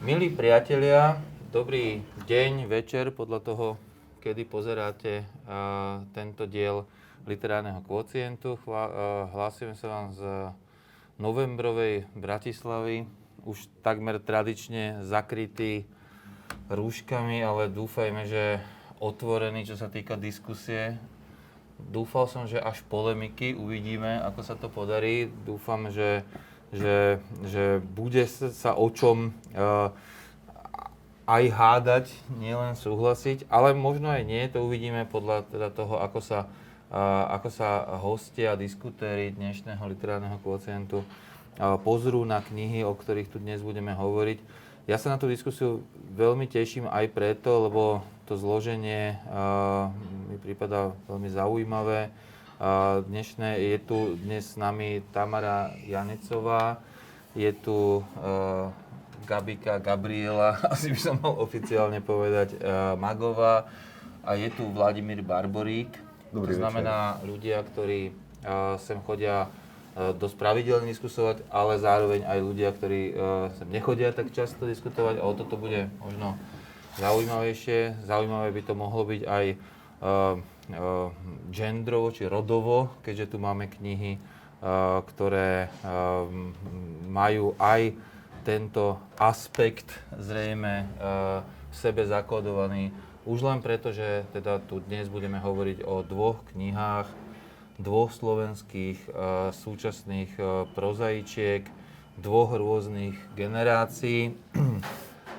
Milí priatelia, dobrý deň, večer, podľa toho, kedy pozeráte uh, tento diel literárneho kvocientu. Uh, hlásime sa vám z novembrovej Bratislavy, už takmer tradične zakrytý rúškami, ale dúfajme, že otvorený, čo sa týka diskusie. Dúfal som, že až polemiky, uvidíme, ako sa to podarí. Dúfam, že že, že bude sa o čom uh, aj hádať, nielen súhlasiť, ale možno aj nie, to uvidíme podľa teda toho, ako sa, ako sa hostia a diskutéri dnešného literárneho kvocientu pozrú na knihy, o ktorých tu dnes budeme hovoriť. Ja sa na tú diskusiu veľmi teším aj preto, lebo to zloženie mi prípada veľmi zaujímavé Dnešné, je tu dnes s nami Tamara Janecová, je tu Gabika Gabriela, asi by som mohol oficiálne povedať, uh, Magová a je tu Vladimír Barborík. Dobrý to znamená večer. ľudia, ktorí uh, sem chodia uh, dosť pravidelne diskusovať, ale zároveň aj ľudia, ktorí sem nechodia tak často diskutovať a o toto bude možno zaujímavejšie. Zaujímavé by to mohlo byť aj gendrovo či rodovo, keďže tu máme knihy, ktoré majú aj tento aspekt zrejme uh, v sebe zakodovaný. Už len preto, že teda tu dnes budeme hovoriť o dvoch knihách, dvoch slovenských uh, súčasných uh, prozaičiek, dvoch rôznych generácií.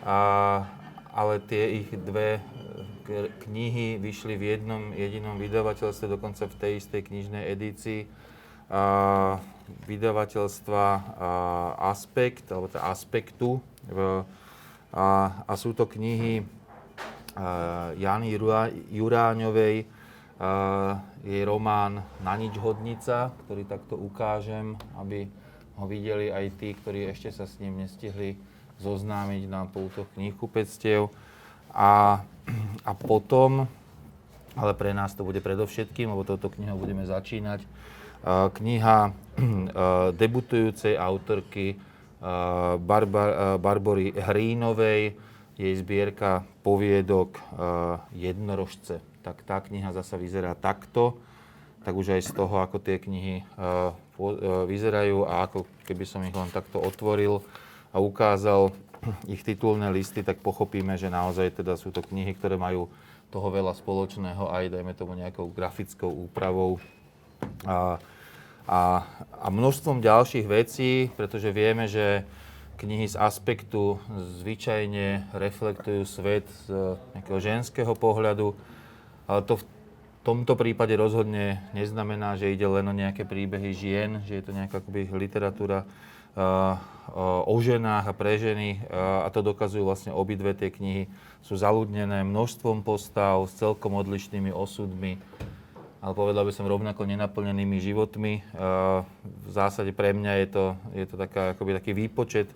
A, ale tie ich dve knihy vyšli v jednom jedinom vydavateľstve, dokonca v tej istej knižnej edícii a, vydavateľstva Aspekt, alebo teda Aspektu. V, a, a sú to knihy Jany Juráňovej, jej román Na nič hodnica, ktorý takto ukážem, aby ho videli aj tí, ktorí ešte sa s ním nestihli zoznámiť na poutoch knihkupectiev. A a potom, ale pre nás to bude predovšetkým, lebo touto knihou budeme začínať, kniha debutujúcej autorky Barbar, Barbory Hrínovej, jej zbierka poviedok Jednorožce. Tak tá kniha zasa vyzerá takto, tak už aj z toho, ako tie knihy vyzerajú a ako keby som ich len takto otvoril a ukázal, ich titulné listy, tak pochopíme, že naozaj teda sú to knihy, ktoré majú toho veľa spoločného aj, dajme tomu, nejakou grafickou úpravou a, a, a množstvom ďalších vecí, pretože vieme, že knihy z aspektu zvyčajne reflektujú svet z nejakého ženského pohľadu, ale to v tomto prípade rozhodne neznamená, že ide len o nejaké príbehy žien, že je to nejaká akoby literatúra o ženách a pre ženy a to dokazujú vlastne obidve tie knihy. Sú zaludnené množstvom postav s celkom odlišnými osudmi, ale povedal by som rovnako nenaplnenými životmi. V zásade pre mňa je to, je to taká, akoby taký výpočet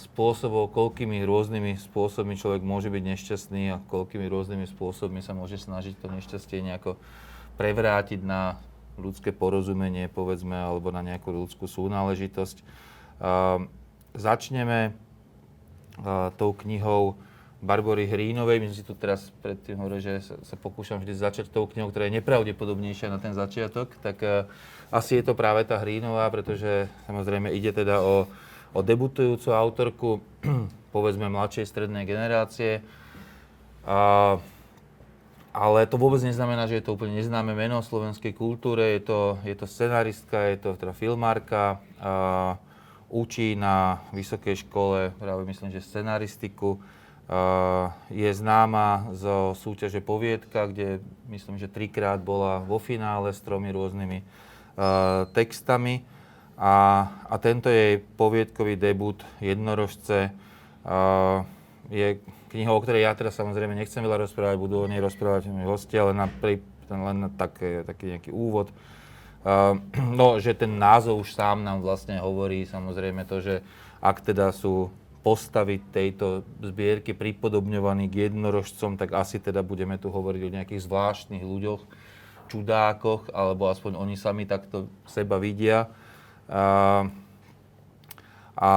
spôsobov, koľkými rôznymi spôsobmi človek môže byť nešťastný a koľkými rôznymi spôsobmi sa môže snažiť to nešťastie nejako prevrátiť na ľudské porozumenie, povedzme, alebo na nejakú ľudskú súnáležitosť. Začneme tou knihou Barbory Hrínovej. My si tu teraz predtým hovorili, že sa, pokúšam vždy začať tou knihou, ktorá je nepravdepodobnejšia na ten začiatok. Tak uh, asi je to práve tá Hrínová, pretože samozrejme ide teda o, o debutujúcu autorku, povedzme mladšej strednej generácie. Uh, ale to vôbec neznamená, že je to úplne neznáme meno v slovenskej kultúre. Je to, je to scenaristka, je to teda filmárka, uh, učí na vysokej škole, práve myslím, že scenaristiku. Je známa zo súťaže Poviedka, kde myslím, že trikrát bola vo finále s tromi rôznymi textami. A, a tento jej poviedkový debut Jednorožce je knihou, o ktorej ja teraz samozrejme nechcem veľa rozprávať, budú o nej rozprávať moji hostia, ale na, pri, len také, taký nejaký úvod. No, že ten názov už sám nám vlastne hovorí samozrejme to, že ak teda sú postavy tejto zbierky pripodobňovaní k jednorožcom, tak asi teda budeme tu hovoriť o nejakých zvláštnych ľuďoch, čudákoch, alebo aspoň oni sami takto seba vidia. Uh, a,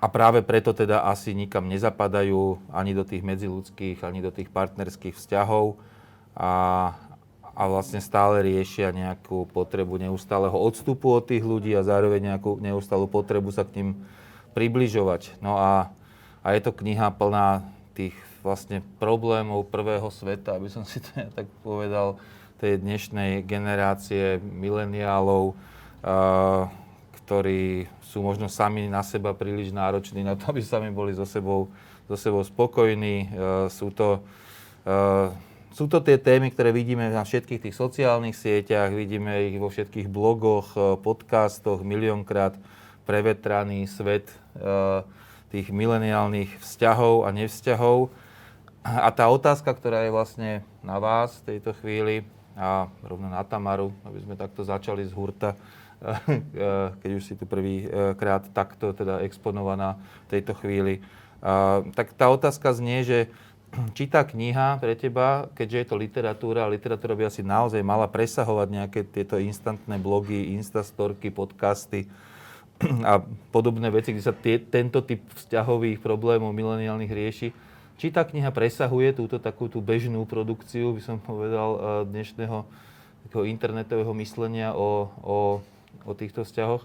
a práve preto teda asi nikam nezapadajú ani do tých medziludských, ani do tých partnerských vzťahov a, a vlastne stále riešia nejakú potrebu neustáleho odstupu od tých ľudí a zároveň nejakú neustálu potrebu sa k ním približovať. No a, a je to kniha plná tých vlastne problémov prvého sveta, aby som si to ja tak povedal, tej dnešnej generácie mileniálov, uh, ktorí sú možno sami na seba príliš nároční na to, aby sami boli so sebou, so sebou spokojní. Uh, sú to, uh, sú to tie témy, ktoré vidíme na všetkých tých sociálnych sieťach, vidíme ich vo všetkých blogoch, uh, podcastoch, miliónkrát prevetraný svet uh, tých mileniálnych vzťahov a nevzťahov. A tá otázka, ktorá je vlastne na vás v tejto chvíli a rovno na Tamaru, aby sme takto začali z hurta, keď už si tu prvýkrát takto teda exponovaná v tejto chvíli. Tak tá otázka znie, že či tá kniha pre teba, keďže je to literatúra, a literatúra by asi naozaj mala presahovať nejaké tieto instantné blogy, instastorky, podcasty a podobné veci, kde sa tie, tento typ vzťahových problémov mileniálnych rieši, či tá kniha presahuje túto takú tú bežnú produkciu, by som povedal, dnešného internetového myslenia o, o o týchto vzťahoch,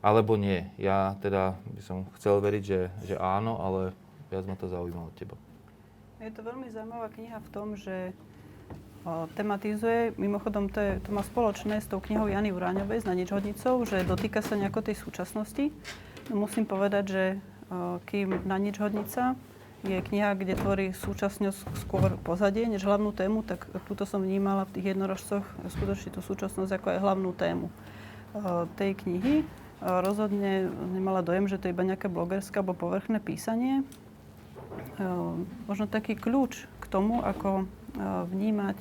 alebo nie. Ja teda by som chcel veriť, že, že áno, ale viac ma to zaujíma od teba. Je to veľmi zaujímavá kniha v tom, že tematizuje, mimochodom to, je, to má spoločné s tou knihou Jany Uráňovej s Naničhodnicou, že dotýka sa nejako tej súčasnosti. No, musím povedať, že kým Naničhodnica je kniha, kde tvorí súčasnosť skôr pozadie než hlavnú tému, tak túto som vnímala v tých jednorožcoch skutočne tú súčasnosť ako aj hlavnú tému. Tej knihy. Rozhodne nemala dojem, že to je iba nejaké blogerské alebo povrchné písanie. Možno taký kľúč k tomu, ako vnímať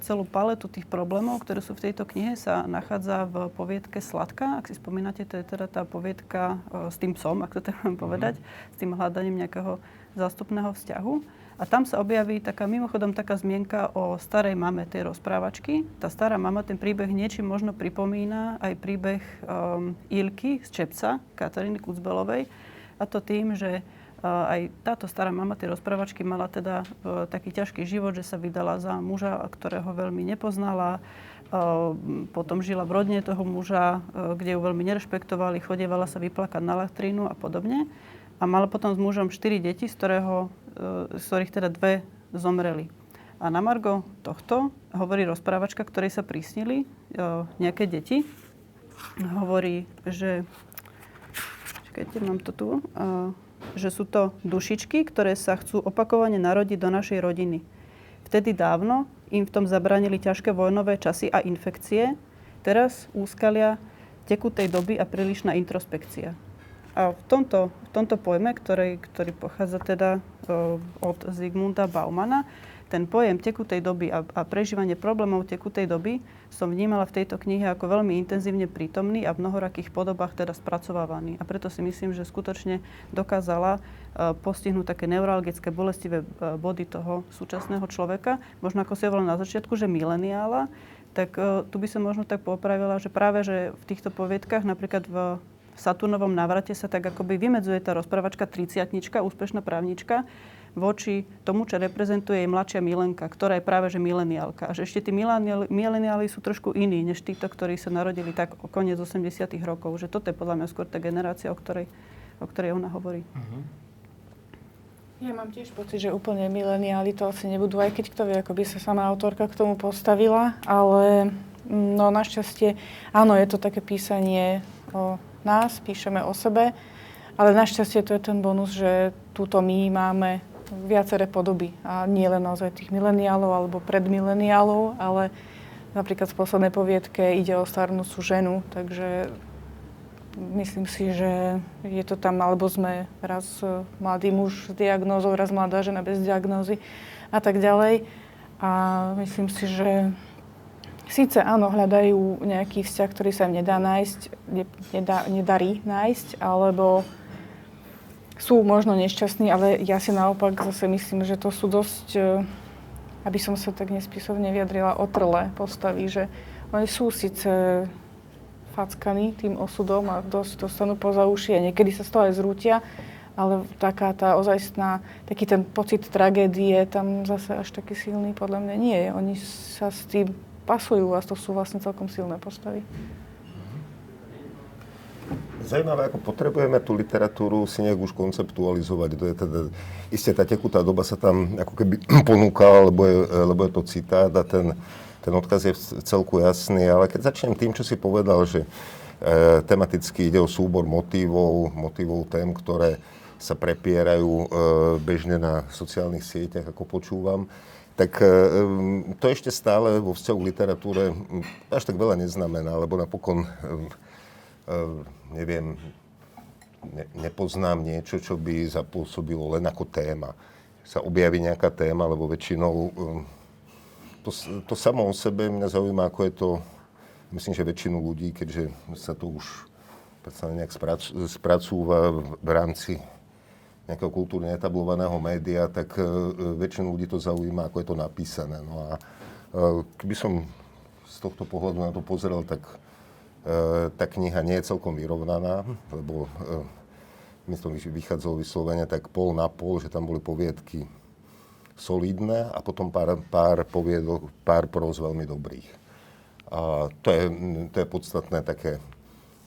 celú paletu tých problémov, ktoré sú v tejto knihe, sa nachádza v poviedke Sladka. Ak si spomínate, to je teda tá poviedka s tým psom, ak to tak mám povedať, mm-hmm. s tým hľadaním nejakého zástupného vzťahu. A tam sa objaví taká, mimochodom taká zmienka o starej mame tej rozprávačky. Tá stará mama ten príbeh niečím možno pripomína aj príbeh um, Ilky z Čepca, Kataríny Kucbelovej. A to tým, že aj táto stará mama tej rozprávačky mala teda uh, taký ťažký život, že sa vydala za muža, ktorého veľmi nepoznala. Uh, potom žila v rodine toho muža, uh, kde ju veľmi nerešpektovali, chodievala sa vyplakať na latrínu a podobne. A mala potom s mužom 4 deti, z ktorého z ktorých teda dve zomreli. A na Margo tohto hovorí rozprávačka, ktorej sa prísnili nejaké deti. Hovorí, že... Čakajte, mám to tu. Že sú to dušičky, ktoré sa chcú opakovane narodiť do našej rodiny. Vtedy dávno im v tom zabranili ťažké vojnové časy a infekcie. Teraz úskalia tekutej doby a prílišná introspekcia. A v tomto, v tomto pojme, ktorý, ktorý pochádza teda uh, od Zigmunda Baumana, ten pojem tekutej doby a, a prežívanie problémov tekutej doby som vnímala v tejto knihe ako veľmi intenzívne prítomný a v mnohorakých podobách teda spracovávaný. A preto si myslím, že skutočne dokázala uh, postihnúť také neuralgické, bolestivé uh, body toho súčasného človeka. Možno ako si hovorila na začiatku, že mileniála, tak uh, tu by som možno tak popravila, že práve že v týchto poviedkach, napríklad v Saturnovom návrate sa tak akoby vymedzuje tá rozprávačka 30 úspešná právnička, voči tomu, čo reprezentuje jej mladšia Milenka, ktorá je práve že mileniálka. A že ešte tí mileniáli sú trošku iní, než títo, ktorí sa narodili tak o koniec 80 rokov. Že toto je podľa mňa skôr tá generácia, o ktorej, o ktorej ona hovorí. Uh-huh. Ja mám tiež pocit, že úplne mileniáli to asi nebudú, aj keď kto vie, ako by sa sama autorka k tomu postavila, ale no našťastie, áno, je to také písanie o nás, píšeme o sebe, ale našťastie to je ten bonus, že túto my máme viaceré podoby a nie len naozaj tých mileniálov alebo predmileniálov, ale napríklad v poslednej poviedke ide o starnúcu ženu, takže myslím si, že je to tam, alebo sme raz mladý muž s diagnózou, raz mladá žena bez diagnózy a tak ďalej. A myslím si, že síce áno, hľadajú nejaký vzťah, ktorý sa im nedá nájsť, nedá, nedarí nájsť, alebo sú možno nešťastní, ale ja si naopak zase myslím, že to sú dosť, e, aby som sa tak nespisovne vyjadrila, otrlé postavy, že oni sú síce fackaní tým osudom a dosť dostanú poza uši a niekedy sa z toho aj zrútia, ale taká tá ozajstná, taký ten pocit tragédie tam zase až taký silný podľa mňa nie je. Oni sa s tým pasujú a to sú vlastne celkom silné postavy. Zajímavé, ako potrebujeme tú literatúru si nejak už konceptualizovať. To je teda, isté tá tekutá doba sa tam ako keby ponúka, lebo je, lebo je to citát a ten, ten odkaz je celku jasný. Ale keď začnem tým, čo si povedal, že e, tematicky ide o súbor motívov, motívov tém, ktoré sa prepierajú e, bežne na sociálnych sieťach, ako počúvam, tak e, to ešte stále vo vzťahu k literatúre až tak veľa neznamená, lebo napokon e, Ehm, neviem, ne, nepoznám niečo, čo by zapôsobilo len ako téma. Sa objaví nejaká téma, lebo väčšinou ehm, to, to samo o sebe mňa zaujíma, ako je to, myslím, že väčšinu ľudí, keďže sa to už nejak spracúva v rámci nejakého kultúrne etablovaného média, tak e, väčšinu ľudí to zaujíma, ako je to napísané. No a e, keby som z tohto pohľadu na to pozrel, tak tá kniha nie je celkom vyrovnaná, lebo e, mi to vychádzalo vyslovene tak pol na pol, že tam boli poviedky solidné a potom pár, pár poviedok, pár pros veľmi dobrých. A to je, to je podstatné také,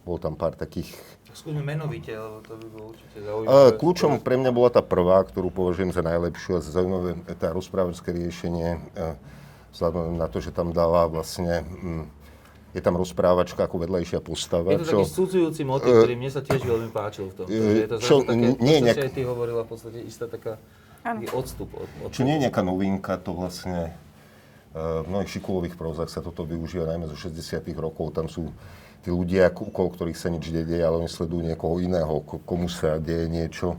bolo tam pár takých... Skúsme menovite, lebo to by bolo určite zaujímavé. Kľúčom pre mňa bola tá prvá, ktorú považujem za najlepšiu a za zaujímavé, tá rozprávačské riešenie, vzhľadom na to, že tam dala vlastne je tam rozprávačka ako vedlejšia postava. Je to čo, taký sudzujúci motiv, ktorý mne sa tiež veľmi páčil v tom. Je to čo, také, nie, to, nejak... aj ty hovorila v podstate istá taká odstup od, od Čo nie je nejaká novinka, to vlastne uh, v mnohých šikulových prózach sa toto využíva najmä zo 60 rokov. Tam sú tí ľudia, okolo ktorých sa nič deje, ale oni sledujú niekoho iného, komu sa deje niečo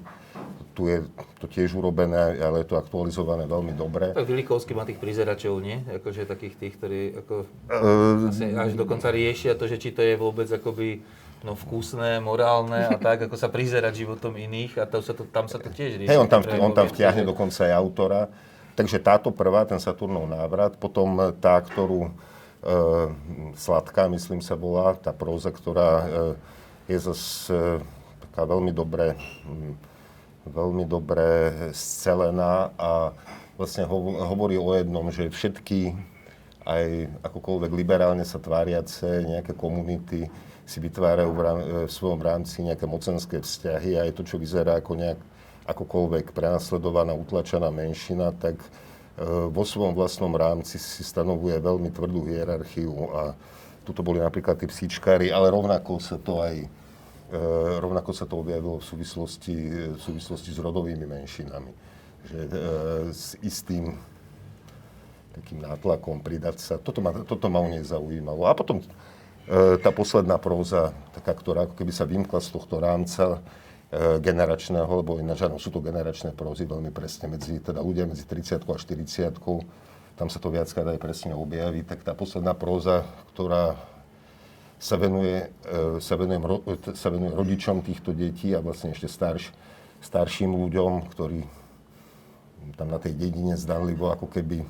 tu je to tiež urobené, ale je to aktualizované veľmi dobre. Tak Vilikovský má tých prizeračov, nie? Akože takých tých, ktorí ako uh, asi až dokonca riešia to, že či to je vôbec akoby no, vkusné, morálne a tak, ako sa prizerať životom iných a to sa to, tam sa to tiež rieši. Hej, on tam, on tam vtiahne dokonca aj autora. Takže táto prvá, ten Saturnov návrat, potom tá, ktorú e, Sladká, myslím sa volá, tá próza, ktorá e, je zase e, taká veľmi dobre veľmi dobre scelená a vlastne hovorí o jednom, že všetky aj akokoľvek liberálne sa tváriace nejaké komunity si vytvárajú v, rám, v svojom rámci nejaké mocenské vzťahy a je to, čo vyzerá ako nejak akokoľvek prenasledovaná, utlačená menšina, tak e, vo svojom vlastnom rámci si stanovuje veľmi tvrdú hierarchiu a tuto boli napríklad tí psíčkári, ale rovnako sa to aj E, rovnako sa to objavilo v súvislosti, v súvislosti s rodovými menšinami. Že e, s istým takým nátlakom pridať sa. Toto ma, toto ma u nej zaujímalo. A potom e, tá posledná próza, taká, ktorá ako keby sa vymkla z tohto rámca generačného, lebo ináč áno, sú to generačné prózy veľmi presne medzi, teda ľudia medzi 30 a 40 tam sa to viackrát aj presne objaví, tak tá posledná próza, ktorá sa venuje, e, sa, venujem, sa venuje rodičom týchto detí a vlastne ešte starš, starším ľuďom, ktorí tam na tej dedine zdanlivo ako keby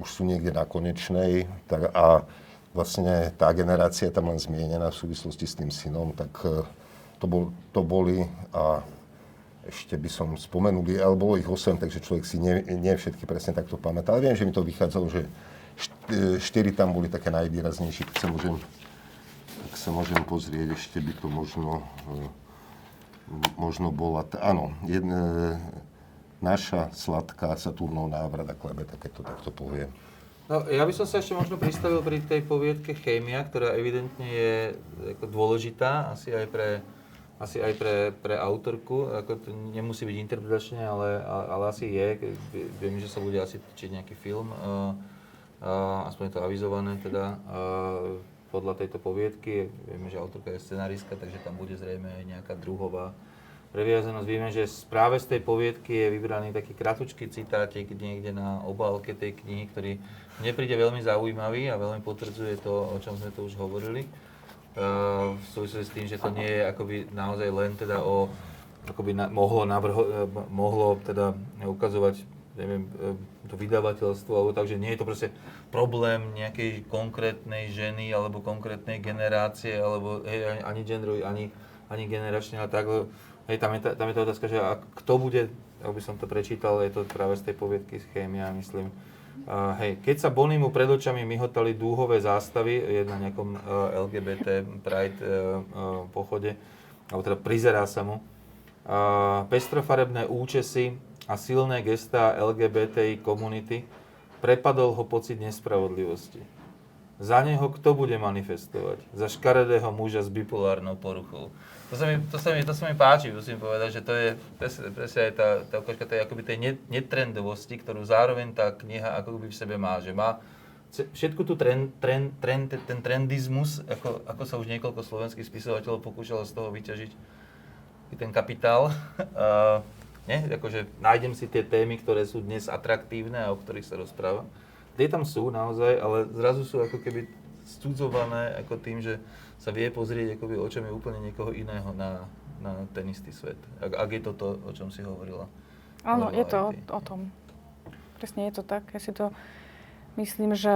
už sú niekde na konečnej. Tak a vlastne tá generácia tam len zmienená v súvislosti s tým synom, tak e, to, bol, to boli a ešte by som spomenul, ale bolo ich 8, takže človek si nie, nie všetky presne takto pamätá. Ale viem, že mi to vychádzalo, že e, štyri tam boli také najvýraznejšie, keď sa môžem sa môžem pozrieť, ešte by to možno, e, možno bola... T- áno, jedna, naša sladká Saturnov návrat a klebeta, to takto poviem. No, ja by som sa ešte možno pristavil pri tej poviedke Chémia, ktorá evidentne je ako dôležitá, asi aj pre, asi aj pre, pre autorku. Ako to nemusí byť interpretačne, ale, ale asi je. Viem, že sa bude asi točiť nejaký film. Uh, uh, aspoň je to avizované teda. Uh, podľa tejto poviedky. Vieme, že autorka je scenaristka, takže tam bude zrejme aj nejaká druhová previazanosť. Vieme, že práve z tej poviedky je vybraný taký kratučký citátik niekde na obálke tej knihy, ktorý mne príde veľmi zaujímavý a veľmi potvrdzuje to, o čom sme tu už hovorili. Uh, v súvislosti s tým, že to nie je akoby naozaj len teda o akoby na, mohlo, navrho, e, mohlo teda ukazovať neviem, to vydavateľstvo, alebo takže nie je to proste problém nejakej konkrétnej ženy alebo konkrétnej generácie, alebo hej, ani genderu, ani, ani generačne, ale tak, hej, tam je, tá, tam je tá otázka, že a kto bude, ak by som to prečítal, je to práve z tej poviedky Schémia, myslím, Uh, hej, keď sa Bonimu pred očami myhotali dúhové zástavy, je na nejakom uh, LGBT Pride uh, uh, pochode, alebo teda prizerá sa mu, uh, pestrofarebné účesy a silné gestá LGBTI komunity, prepadol ho pocit nespravodlivosti. Za neho kto bude manifestovať? Za škaredého muža s bipolárnou poruchou. To sa mi, to sa mi, to sa mi páči, musím povedať, že to je presne, presne aj tá, tá ukážka tej, akoby tej netrendovosti, ktorú zároveň tá kniha akoby v sebe má, že má všetku tú trend, trend, trend, ten trendizmus, ako, ako sa už niekoľko slovenských spisovateľov pokúšalo z toho vyťažiť ten kapitál. Uh, nie? Akože nájdem si tie témy, ktoré sú dnes atraktívne a o ktorých sa rozpráva tie tam sú naozaj, ale zrazu sú ako keby studzované ako tým, že sa vie pozrieť akoby očami úplne niekoho iného na, na ten istý svet. Ak, ak je to to, o čom si hovorila. Áno, je to o, o tom. Presne je to tak. Ja si to myslím, že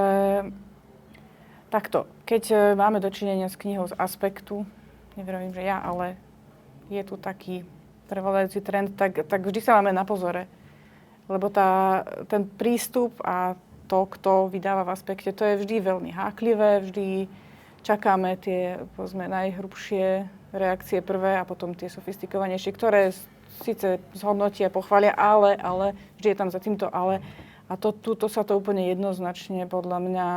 takto, keď e, máme dočinenia s knihou z aspektu, neviem, že ja, ale je tu taký trvalajúci trend, tak, tak vždy sa máme na pozore. Lebo tá, ten prístup a to, kto vydáva v aspekte, to je vždy veľmi háklivé, vždy čakáme tie povedzme, najhrubšie reakcie prvé a potom tie sofistikovanejšie, ktoré síce zhodnotia, pochvália, ale, ale, vždy je tam za týmto ale. A to, tuto sa to úplne jednoznačne podľa mňa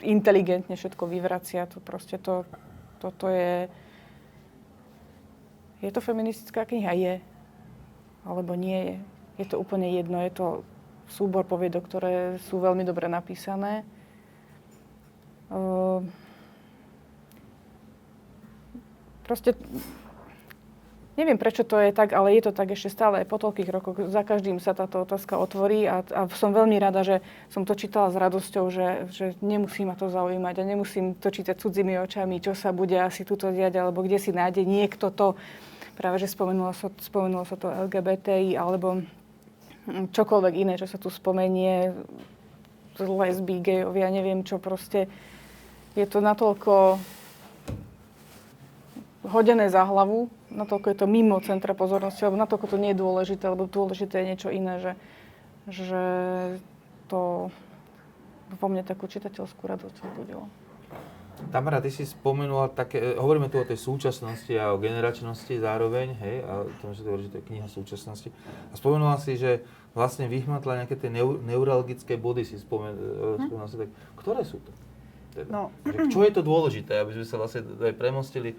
inteligentne všetko vyvracia. To proste to, toto je... Je to feministická kniha? Je. Alebo nie je. Je to úplne jedno. Je to súbor poviedok, ktoré sú veľmi dobre napísané. Uh, proste neviem, prečo to je tak, ale je to tak ešte stále po toľkých rokoch. Za každým sa táto otázka otvorí a, a som veľmi rada, že som to čítala s radosťou, že, že nemusí ma to zaujímať a nemusím to čítať cudzími očami, čo sa bude asi tuto diať, alebo kde si nájde niekto to, práve že spomenulo sa, spomenulo sa to LGBTI, alebo čokoľvek iné, čo sa tu spomenie, lesby, gejovia, neviem čo proste. Je to natoľko hodené za hlavu, natoľko je to mimo centra pozornosti, alebo natoľko to nie je dôležité, lebo dôležité je niečo iné, že, že to vo mne takú čitateľskú radosť vzbudilo. Tamara, ty si spomenula také, e, hovoríme tu o tej súčasnosti a o generačnosti zároveň, hej, a tom, že to je, že to je kniha súčasnosti. A spomenula si, že vlastne vyhmatla nejaké tie neur, neurologické body, si spomen, hm? spomenula si tak, ktoré sú to? Teda, no. že, čo je to dôležité, aby sme sa vlastne aj premostili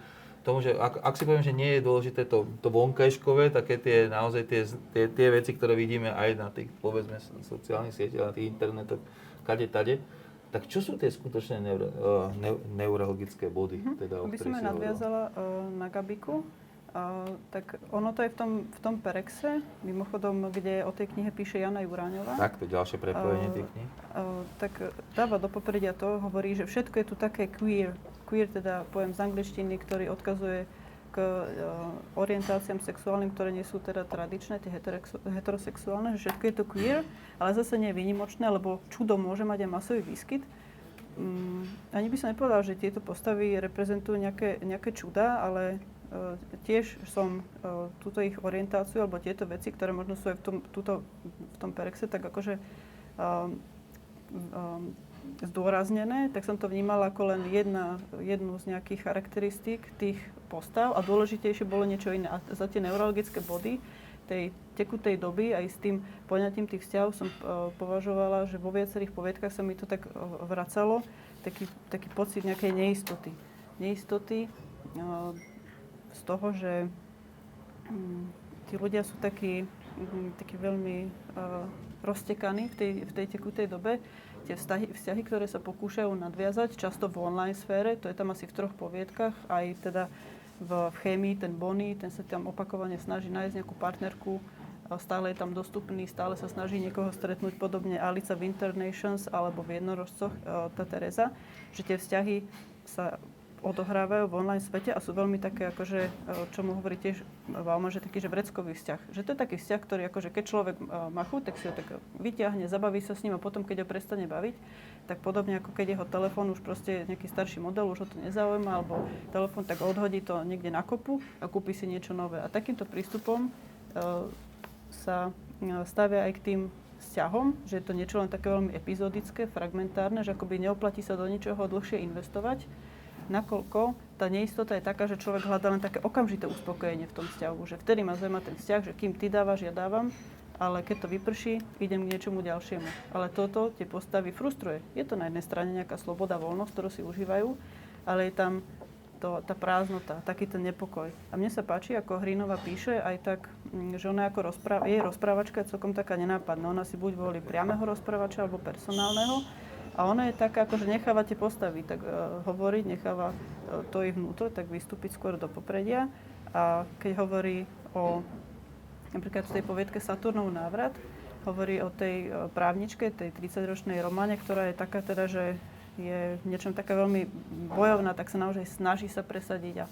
tomu, že ak, ak si poviem, že nie je dôležité to, to vonkajškové, také tie naozaj tie, tie, tie veci, ktoré vidíme aj na tých, povedzme, sociálnych sieťach, na tých internetoch, kade, tade, tak čo sú tie skutočné neuro, uh, ne, neurologické body? Mm-hmm. Teda, Aby som nadviazala uh, na Gabiku, uh, tak ono to je v tom, v tom Perexe, mimochodom, kde o tej knihe píše Jana Juráňová. Tak, to ďalšie prepojenie uh, tých kníh. Uh, tak dáva do popredia to, hovorí, že všetko je tu také queer. Queer teda pojem z angličtiny, ktorý odkazuje k uh, orientáciám sexuálnym, ktoré nie sú teda tradičné, tie heterosexuálne, že všetko je to queer, ale zase nie je výnimočné, lebo čudo môže mať aj masový výskyt. Um, ani by som nepovedal, že tieto postavy reprezentujú nejaké, nejaké čuda, ale uh, tiež som uh, túto ich orientáciu, alebo tieto veci, ktoré možno sú aj v tom, túto, v tom perexe, tak akože um, um, zdôraznené, tak som to vnímala ako len jedna, jednu z nejakých charakteristík tých postav a dôležitejšie bolo niečo iné. A za tie neurologické body tej tekutej doby aj s tým poňatím tých vzťahov som uh, považovala, že vo viacerých poviedkach sa mi to tak uh, vracalo, taký, taký pocit nejakej neistoty. Neistoty uh, z toho, že um, tí ľudia sú takí, um, takí veľmi roztekaní v tej, v tej tekutej dobe tie vzťahy, vzťahy, ktoré sa pokúšajú nadviazať, často v online sfére, to je tam asi v troch poviedkach, aj teda v, v chémii, ten Bonnie, ten sa tam opakovane snaží nájsť nejakú partnerku, stále je tam dostupný, stále sa snaží niekoho stretnúť, podobne Alica v Internations alebo v Jednorožcoch, tá Teresa, že tie vzťahy sa odohrávajú v online svete a sú veľmi také, akože, e, čo mu hovorí tiež Valma, že taký, že vreckový vzťah. Že to je taký vzťah, ktorý, akože keď človek e, má chuť, tak si ho tak vyťahne, zabaví sa s ním a potom, keď ho prestane baviť, tak podobne ako keď jeho telefón už proste nejaký starší model, už ho to nezaujíma, alebo telefón tak odhodí to niekde na kopu a kúpi si niečo nové. A takýmto prístupom sa stavia aj k tým vzťahom, že je to niečo len také veľmi epizodické, fragmentárne, že akoby neoplatí sa do ničoho dlhšie investovať, nakoľko tá neistota je taká, že človek hľadá len také okamžité uspokojenie v tom vzťahu, že vtedy ma zaujíma ten vzťah, že kým ty dávaš, ja dávam, ale keď to vyprší, idem k niečomu ďalšiemu. Ale toto tie postavy frustruje. Je to na jednej strane nejaká sloboda, voľnosť, ktorú si užívajú, ale je tam to, tá prázdnota, taký ten nepokoj. A mne sa páči, ako Hrinova píše, aj tak, mm, že ona ako rozpráva, jej rozprávačka je celkom taká nenápadná. Ona si buď volí priameho rozprávača alebo personálneho, a ona je taká, akože necháva tie postavy tak uh, hovoriť, necháva uh, to ich vnútro, tak vystúpiť skôr do popredia. A keď hovorí o, napríklad v tej poviedke Saturnov návrat, hovorí o tej uh, právničke, tej 30-ročnej Romane, ktorá je taká teda, že je v niečom taká veľmi bojovná, tak sa naozaj snaží sa presadiť a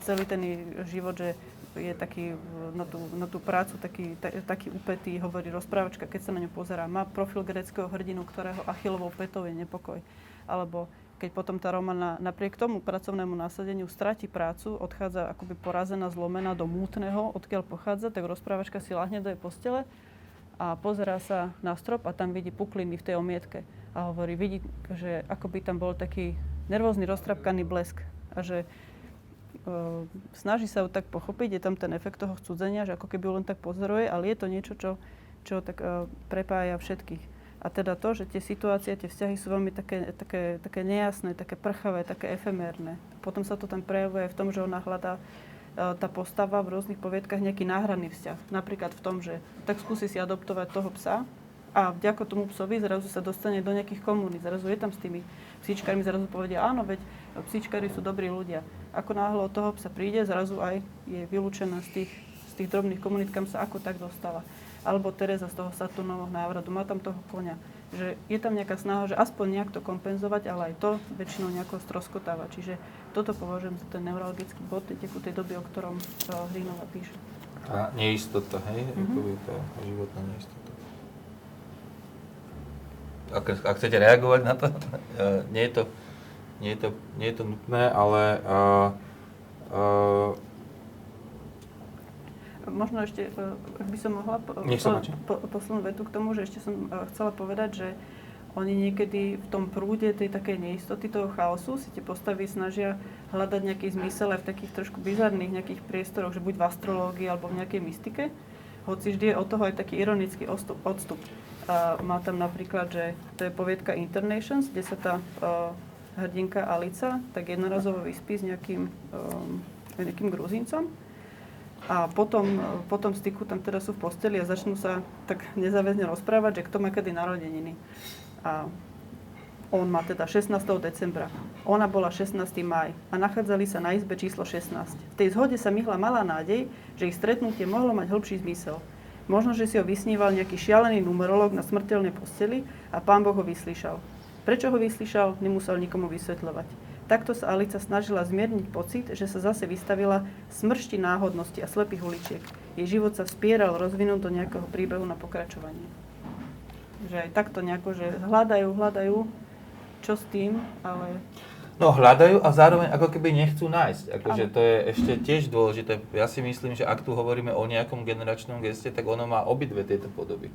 celý ten život, že je taký na tú, na tú prácu taký, ta, taký upetý, hovorí rozprávačka, keď sa na ňu pozerá. Má profil greckého hrdinu, ktorého Achillovou petou je nepokoj. Alebo keď potom tá Romana napriek tomu pracovnému nasadeniu stratí prácu, odchádza akoby porazená, zlomená do mútneho, odkiaľ pochádza, tak rozprávačka si lahne do jej postele a pozerá sa na strop a tam vidí pukliny v tej omietke. A hovorí, vidí, že akoby tam bol taký nervózny, roztrapkaný blesk. A že snaží sa ju tak pochopiť, je tam ten efekt toho chcúdzenia, že ako keby len tak pozoruje, ale je to niečo, čo, čo tak uh, prepája všetkých. A teda to, že tie situácie, tie vzťahy sú veľmi také, také, také nejasné, také prchavé, také efemérne. Potom sa to tam prejavuje v tom, že ona hľadá uh, tá postava v rôznych poviedkach nejaký náhradný vzťah. Napríklad v tom, že tak skúsi si adoptovať toho psa a vďaka tomu psovi zrazu sa dostane do nejakých komunít. Zrazu je tam s tými psíčkarmi, zrazu povedia, áno, veď psíčkari sú dobrí ľudia. Ako náhle od toho psa príde, zrazu aj je vylúčená z tých, z tých drobných komunít, kam sa ako tak dostala. Alebo Teresa z toho Saturnovho návratu, má tam toho konia. Že je tam nejaká snaha, že aspoň nejak to kompenzovať, ale aj to väčšinou nejako stroskotáva. Čiže toto považujem za ten neurologický bod tej tekutej doby, o ktorom uh, Hrinova píše. A neistota, hej? Mm-hmm. to životná neistota ak, ak chcete reagovať na to, uh, nie je to, nie je to, nie je to nutné, ale uh, uh, Možno ešte, ak by som mohla po, po, poslednú vetu k tomu, že ešte som chcela povedať, že oni niekedy v tom prúde tej takej neistoty, toho chaosu si tie postavy snažia hľadať nejaký zmysel aj v takých trošku bizarných nejakých priestoroch, že buď v astrológii alebo v nejakej mystike. Hoci vždy je od toho aj taký ironický odstup. A má tam napríklad, že to je poviedka Internations, kde sa tá uh, hrdinka Alica tak jednorazovo vyspí s nejakým, um, nejakým gruzíncom. A potom, potom styku tam teda sú v posteli a začnú sa tak nezáväzne rozprávať, že kto má kedy narodeniny. A on má teda 16. decembra. Ona bola 16. maj a nachádzali sa na izbe číslo 16. V tej zhode sa myhla malá nádej, že ich stretnutie mohlo mať hĺbší zmysel. Možno, že si ho vysníval nejaký šialený numerológ na smrteľnej posteli a pán Boh ho vyslyšal. Prečo ho vyslyšal, nemusel nikomu vysvetľovať. Takto sa Alica snažila zmierniť pocit, že sa zase vystavila smršti náhodnosti a slepých uličiek. Jej život sa vspieral rozvinúť do nejakého príbehu na pokračovanie. Že aj takto nejako, že hľadajú, hľadajú, čo s tým, ale No hľadajú a zároveň ako keby nechcú nájsť. Akože to je ešte tiež dôležité. Ja si myslím, že ak tu hovoríme o nejakom generačnom geste, tak ono má obidve tieto podoby.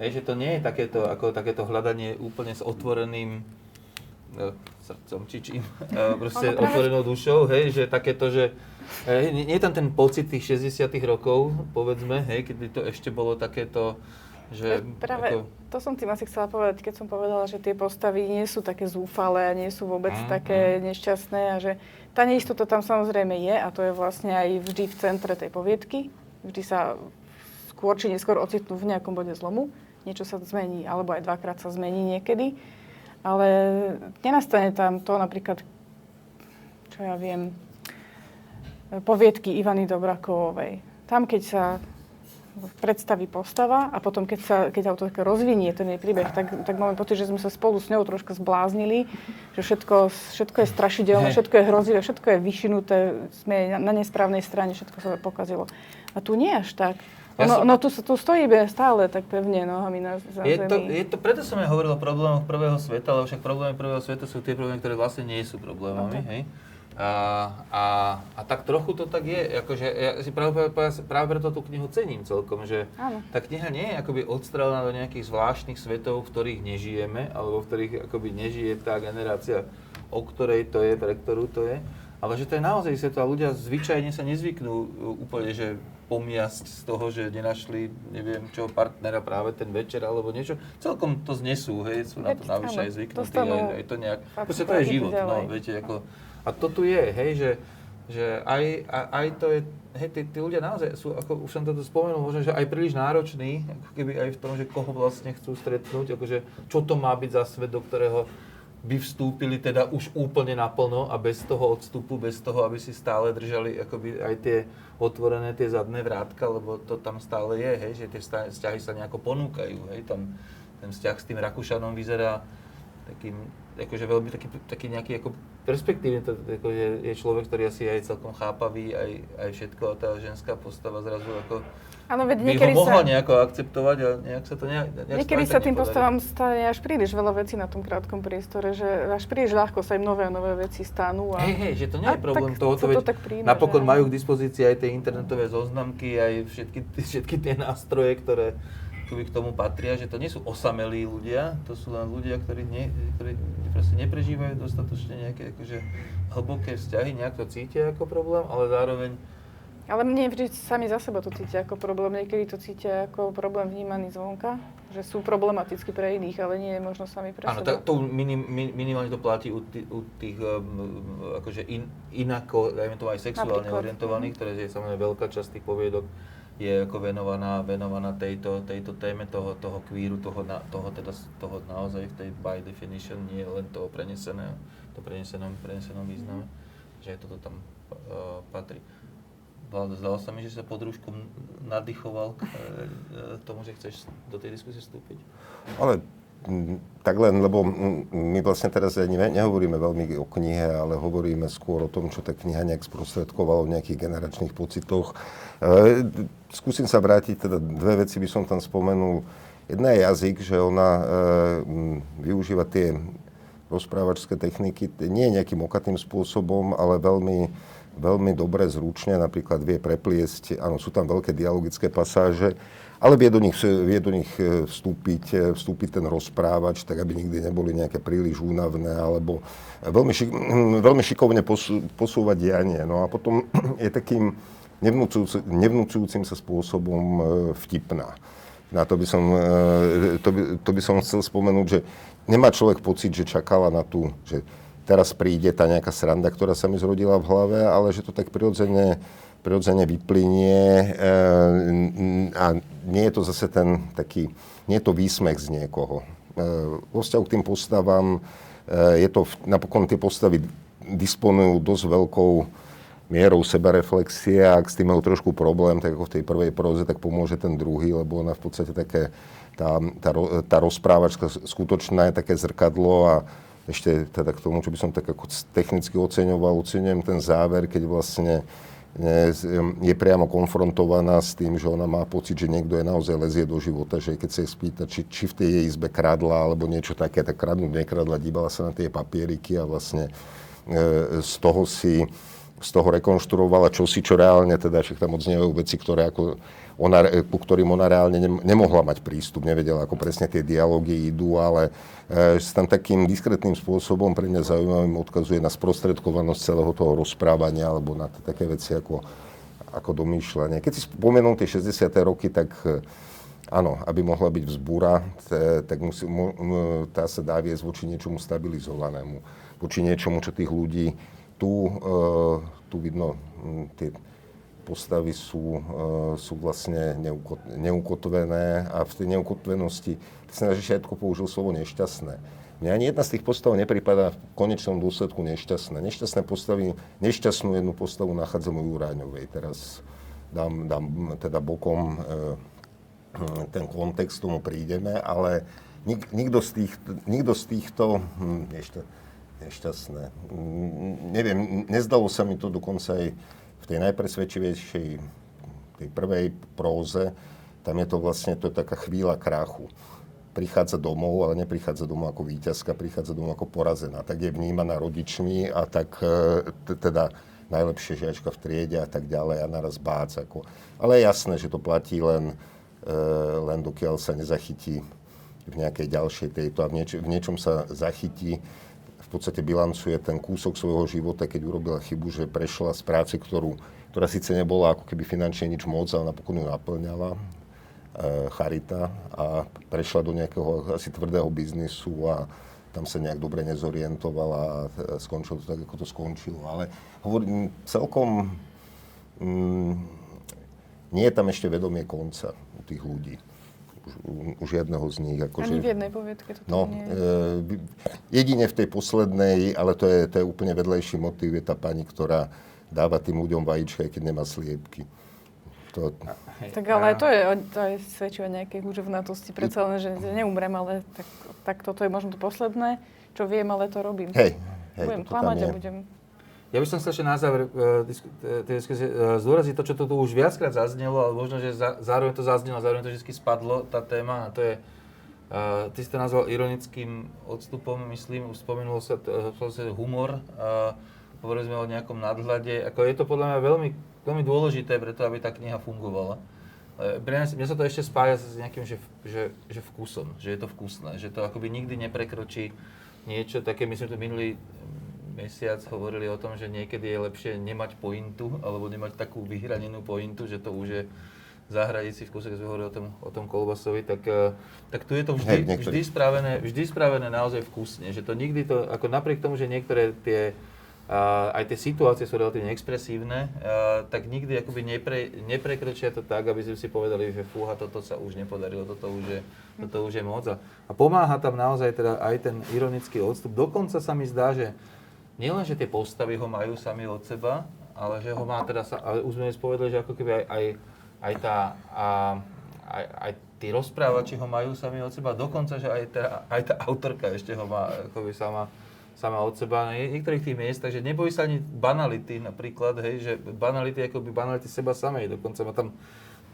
Hej, že to nie je takéto, ako takéto hľadanie úplne s otvoreným no, srdcom či čím, proste otvorenou dušou, hej, že takéto, že hej, nie, nie je tam ten pocit tých 60 rokov, povedzme, hej, kedy to ešte bolo takéto, že Práve ako... to som tým asi chcela povedať, keď som povedala, že tie postavy nie sú také zúfalé a nie sú vôbec mm, také mm. nešťastné a že tá neistota tam samozrejme je a to je vlastne aj vždy v centre tej poviedky. Vždy sa skôr či neskôr ocitnú v nejakom bode zlomu. Niečo sa zmení, alebo aj dvakrát sa zmení niekedy. Ale nenastane tam to napríklad, čo ja viem, poviedky Ivany Dobrakovej. Tam, keď sa predstaví postava a potom, keď, sa, keď autorka rozvinie ten jej príbeh, tak, tak máme pocit, že sme sa spolu s ňou troška zbláznili, že všetko, všetko je strašidelné, všetko je hrozivé, všetko je vyšinuté, sme na nesprávnej strane, všetko sa pokazilo. A tu nie až tak. Ja no, som... no tu, tu stojíme stále tak pevne nohami na je zemi. To, je to, preto som aj hovoril o problémoch prvého sveta, ale však problémy prvého sveta sú tie problémy, ktoré vlastne nie sú problémami, okay. hej? A, a, a tak trochu to tak je, akože ja si práve, práve preto tú knihu cením celkom, že Áno. tá kniha nie je akoby odstrelená do nejakých zvláštnych svetov, v ktorých nežijeme, alebo v ktorých akoby nežije tá generácia, o ktorej to je, pre ktorú to je, ale že to je naozaj svet a ľudia zvyčajne sa nezvyknú úplne, že pomiasť z toho, že nenašli, neviem čo, partnera práve ten večer alebo niečo. Celkom to znesú, hej, sú na to navyše aj zvyknutí, aj, aj to nejak, proste to je život, no, viete, ako, a to tu je, hej, že, že aj, aj to je, hej, tí, tí ľudia naozaj sú, ako už som to spomenul, možno, že aj príliš nároční, ako keby aj v tom, že koho vlastne chcú stretnúť, akože čo to má byť za svet, do ktorého by vstúpili teda už úplne naplno a bez toho odstupu, bez toho, aby si stále držali akoby aj tie otvorené tie zadné vrátka, lebo to tam stále je, hej, že tie vzťahy sa nejako ponúkajú, hej, tam ten vzťah s tým Rakúšanom vyzerá takým, akože veľmi taký, taký nejaký ako perspektívne, to, ako je, je človek, ktorý asi aj celkom chápavý, aj, aj všetko a tá ženská postava zrazu ako Áno, veď by ho mohla sa... nejako akceptovať a nejak sa to nejak, nejak Niekedy sa tým postavám stane až príliš veľa vecí na tom krátkom priestore, že až príliš ľahko sa im nové a nové veci stanú. A... Hej, hej, že to nie je problém toho, to, to tak príjme, napokon že... majú k dispozícii aj tie internetové zoznamky, aj všetky, všetky tie nástroje, ktoré k tomu patria, že to nie sú osamelí ľudia, to sú len ľudia, ktorí, nie, ktorí proste neprežívajú dostatočne nejaké akože, hlboké vzťahy, nejak to cítia ako problém, ale zároveň ale mne vždy sami za seba to cítia ako problém, niekedy to cítia ako problém vnímaný zvonka, že sú problematicky pre iných, ale nie je možno sami pre Áno, seba. to minim, minimálne to platí u, tých, u tých um, akože in, inako, dajme to aj sexuálne Napríklad. orientovaných, ktoré je samozrejme veľká časť tých poviedok je ako venovaná, venovaná tejto, tejto téme toho, toho kvíru, toho, na, toho, teda, toho naozaj v tej by definition, nie len toho preneseného, to prenesenom, prenesenom význame, že toto tam uh, patrí. Zdalo sa mi, že sa pod nadýchoval k e, tomu, že chceš do tej diskusie vstúpiť. Ale tak len, lebo my vlastne teraz ani nehovoríme veľmi o knihe, ale hovoríme skôr o tom, čo tá kniha nejak sprostredkovala v nejakých generačných pocitoch. E, skúsim sa vrátiť, teda dve veci by som tam spomenul. Jedna je jazyk, že ona využíva tie rozprávačské techniky nie nejakým okatým spôsobom, ale veľmi veľmi dobre, zručne, napríklad vie prepliesť, áno, sú tam veľké dialogické pasáže, ale vie do nich, vie do nich e, vstúpiť, e, vstúpiť ten rozprávač, tak aby nikdy neboli nejaké príliš únavné, alebo veľmi, šik, veľmi šikovne posú, posúvať dianie. No a potom je takým nevnúcujúcim, nevnúcujúcim sa spôsobom e, vtipná. Na to by, som, to, by, to by som chcel spomenúť, že nemá človek pocit, že čakala na tú, že teraz príde tá nejaká sranda, ktorá sa mi zrodila v hlave, ale že to tak prirodzene, prirodzene vyplynie e, a nie je to zase ten taký, nie je to výsmech z niekoho. E, vo vzťahu k tým postavám e, je to, napokon tie postavy disponujú dosť veľkou mierou sebareflexie a ak s tým majú trošku problém, tak ako v tej prvej próze, tak pomôže ten druhý, lebo ona v podstate také, tá, tá, tá rozprávačka skutočná je také zrkadlo a ešte teda k tomu, čo by som tak ako technicky oceňoval, oceňujem ten záver, keď vlastne je priamo konfrontovaná s tým, že ona má pocit, že niekto je naozaj lezie do života, že keď sa jej spýta, či, či v tej jej izbe kradla alebo niečo také, tak kradnúť nekradla, dívala sa na tie papieriky a vlastne e, z toho si z toho rekonštruovala čosi, čo reálne teda, však tam odznievajú veci, ktoré ako ona, ku ktorým ona reálne nemohla mať prístup, nevedela, ako presne tie dialógy idú, ale e, tam takým diskrétnym spôsobom pre mňa zaujímavým odkazuje na sprostredkovanosť celého toho rozprávania alebo na také veci ako, ako domýšľanie. Keď si spomenul tie 60. roky, tak e, áno, aby mohla byť vzbúra, tak musí, tá sa dá viesť voči niečomu stabilizovanému, voči niečomu, čo tých ľudí tu, e, tu vidno tie postavy sú, e, sú vlastne neukotvené a v tej neukotvenosti, na všetko použil slovo nešťastné. Mne ani jedna z tých postav nepripadá v konečnom dôsledku nešťastné. Nešťastné postavy, nešťastnú jednu postavu nachádzam u Juráňovej. Teraz dám, dám teda bokom e, ten kontext, tomu prídeme, ale nik, nikto, z tých, nikto z týchto hm, nešťa, nešťastné. Hm, neviem, nezdalo sa mi to dokonca aj tej najpresvedčivejšej, tej prvej próze, tam je to vlastne to taká chvíľa krachu prichádza domov, ale neprichádza domov ako víťazka, prichádza domov ako porazená. Tak je vnímaná rodičmi a tak e, teda najlepšia žiačka v triede a tak ďalej a naraz bác. Ako. Ale je jasné, že to platí len, e, len dokiaľ sa nezachytí v nejakej ďalšej tejto a v, nieč- v niečom sa zachytí, podstate bilancuje ten kúsok svojho života, keď urobila chybu, že prešla z práce, ktorú, ktorá síce nebola ako keby finančne nič moc, ale napokon ju naplňala, E, charita a prešla do nejakého asi tvrdého biznisu a tam sa nejak dobre nezorientovala a skončilo to tak, ako to skončilo. Ale hovorím, celkom mm, nie je tam ešte vedomie konca u tých ľudí. Už, už jedného z nich. Ako Ani že, v jednej povietke to no, nie je. E, jedine v tej poslednej, ale to je, to je úplne vedlejší motív, je tá pani, ktorá dáva tým ľuďom vajíčka, keď nemá sliepky. To... Tak ale to je, to je svedčí o nejakej húževnatosti. Predsa len, že neumrem, ale tak, tak toto je možno to posledné, čo viem, ale to robím. Hej, hej, budem klamať a budem... Ja by som sa ešte na záver uh, tej diskusie uh, zdôraziť to, čo tu už viackrát zaznelo, ale možno, že zároveň to zaznelo, zároveň to vždy spadlo, tá téma, a to je, uh, ty si to nazval ironickým odstupom, myslím, už spomenul sa, uh, humor, uh, hovorili sme o nejakom nadhľade, ako je to podľa mňa veľmi veľmi dôležité preto, aby tá kniha fungovala. E, pre mňa, sa to ešte spája s nejakým, že, že, že vkusom, že je to vkusné, že to akoby nikdy neprekročí niečo také, my sme tu minulý mesiac hovorili o tom, že niekedy je lepšie nemať pointu, alebo nemať takú vyhranenú pointu, že to už je za hranici v keď sme hovorili o tom, o tom kolbasovi, tak, e, tak tu je to vždy, vždy, spravené, vždy spravené naozaj vkusne, že to nikdy to, ako napriek tomu, že niektoré tie aj tie situácie sú relatívne expresívne, tak nikdy akoby nepre, neprekročia to tak, aby sme si povedali, že fúha, toto sa už nepodarilo, toto už je, toto už je moc. A pomáha tam naozaj teda aj ten ironický odstup. Dokonca sa mi zdá, že nielen, že tie postavy ho majú sami od seba, ale že ho má teda, sa, ale už sme povedali, že ako keby aj, aj, aj tá, a, aj, aj tí rozprávači ho majú sami od seba, dokonca, že aj tá, aj tá autorka ešte ho má akoby sama, sama od seba na niektorých tých miest, takže nebojí sa ani banality napríklad, hej, že banality ako by banality seba samej, dokonca má tam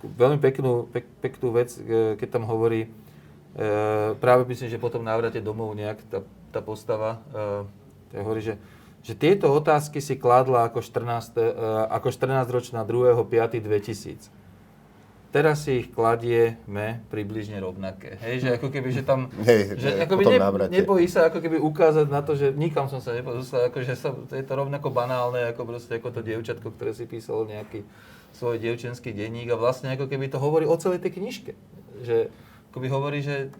veľmi peknú, pek, peknú vec, e, keď tam hovorí, e, práve myslím, že potom návrate domov nejak tá, tá postava, e, hovorí, že, že tieto otázky si kladla ako 14, e, ako 14-ročná 2.5.2000 teraz si ich kladieme približne rovnaké. Hej, že ako keby, že tam, Hej, že ako by ne, nebojí sa ako keby ukázať na to, že nikam som sa nepozostal, ako že sa, to je to rovnako banálne, ako proste ako to dievčatko, ktoré si písalo nejaký svoj dievčenský denník a vlastne ako keby to hovorí o celej tej knižke. Že ako by hovorí, že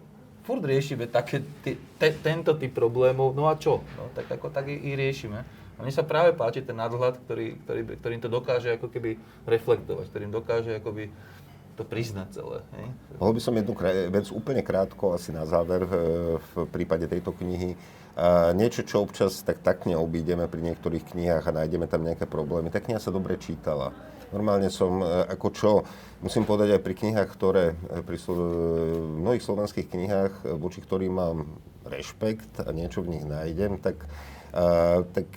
furt riešime také, ty, te, tento typ problémov, no a čo? No, tak ako tak i, i riešime. A mne sa práve páči ten nadhľad, ktorý, ktorý, ktorým to dokáže ako keby reflektovať, ktorým dokáže akoby to priznať celé. Mohol by som jednu vec úplne krátko, asi na záver v, v prípade tejto knihy. A niečo, čo občas tak tak neobídeme pri niektorých knihách a nájdeme tam nejaké problémy. Tá kniha sa dobre čítala. Normálne som, e, ako čo, musím povedať aj pri knihách, ktoré, e, pri e, mnohých slovenských knihách, voči ktorým mám rešpekt a niečo v nich nájdem, tak, a, tak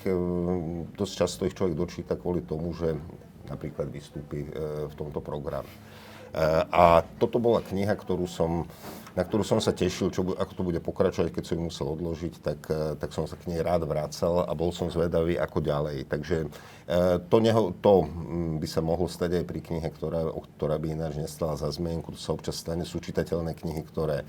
dosť často ich človek dočíta kvôli tomu, že napríklad vystúpi v tomto programe. A toto bola kniha, ktorú som, na ktorú som sa tešil, čo, ako to bude pokračovať, keď som ju musel odložiť, tak, e, tak som sa k nej rád vracal a bol som zvedavý, ako ďalej. Takže e, to, neho, to by sa mohlo stať aj pri knihe, ktorá, ktorá by ináč nestala za zmienku. To sa občas stane. Sú čitateľné knihy, ktoré e,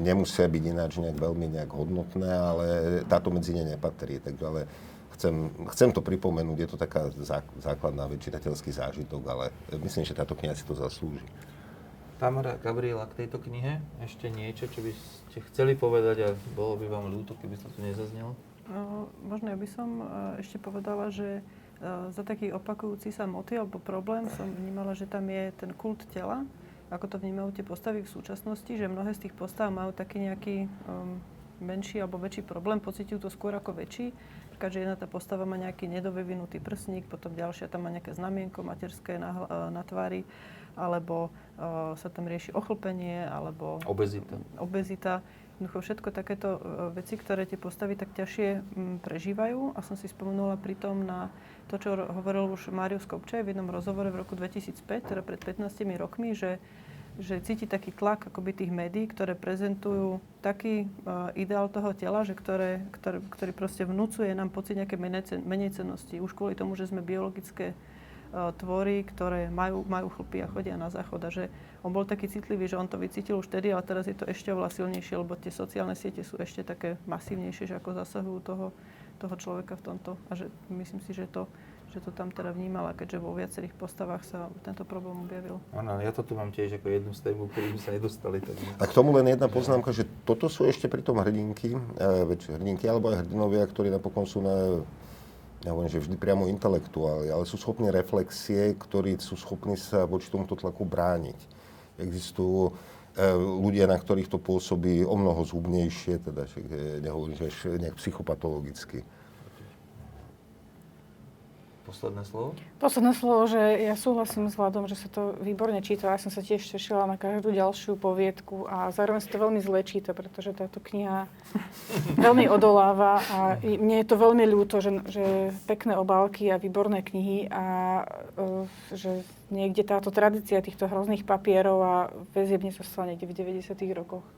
nemusia byť ináč nejak veľmi nejak hodnotné, ale táto medzi ne nepatrí. Takže ale chcem, chcem to pripomenúť, je to taká základná vec, čitateľský zážitok, ale myslím, že táto kniha si to zaslúži. Tamara Gabriela, k tejto knihe ešte niečo, čo by ste chceli povedať a bolo by vám ľúto, keby to tu nezaznelo? No, možno ja by som e, ešte povedala, že e, za taký opakujúci sa motiv alebo problém som vnímala, že tam je ten kult tela, ako to vnímajú tie postavy v súčasnosti, že mnohé z tých postav majú taký nejaký um, menší alebo väčší problém, pociťujú to skôr ako väčší. Že jedna tá postava má nejaký nedovyvinutý prsník, potom ďalšia tam má nejaké znamienko materské na, na tvári, alebo uh, sa tam rieši ochlpenie, alebo obezita. obezita. Jednoducho všetko takéto uh, veci, ktoré tie postavy tak ťažšie prežívajú. A som si spomenula pritom na to, čo hovoril už Márius Kopčaj v jednom rozhovore v roku 2005, teda pred 15 rokmi, že že cíti taký tlak akoby tých médií, ktoré prezentujú taký uh, ideál toho tela, že ktoré, ktoré, ktorý proste vnúcuje nám pocit nejaké menej cennosti. Už kvôli tomu, že sme biologické uh, tvory, ktoré majú, majú chlpy a chodia na záchod. A že on bol taký citlivý, že on to vycítil už tedy, ale teraz je to ešte oveľa silnejšie, lebo tie sociálne siete sú ešte také masívnejšie, že ako zasahujú toho, toho človeka v tomto. A že myslím si, že to že to tam teda vnímala, keďže vo viacerých postavách sa tento problém objavil. Áno, ja to tu mám tiež ako jednu z tému, ktorým sa nedostali. Tak... A k tomu len jedna poznámka, že toto sú ešte pri tom hrdinky, e, hrdinky alebo aj hrdinovia, ktorí napokon sú na ja hovorím, že vždy priamo intelektuáli, ale sú schopní reflexie, ktorí sú schopní sa voči tomuto tlaku brániť. Existujú e, ľudia, na ktorých to pôsobí o mnoho zúbnejšie, teda že nehovorím, že nejak psychopatologicky. Posledné slovo? Posledné slovo, že ja súhlasím s Vladom, že sa to výborne číta. Ja som sa tiež tešila na každú ďalšiu poviedku a zároveň sa to veľmi zle číta, pretože táto kniha veľmi odoláva a mne je to veľmi ľúto, že, že pekné obálky a výborné knihy a uh, že niekde táto tradícia týchto hrozných papierov a väziebne sa stala niekde v 90. rokoch.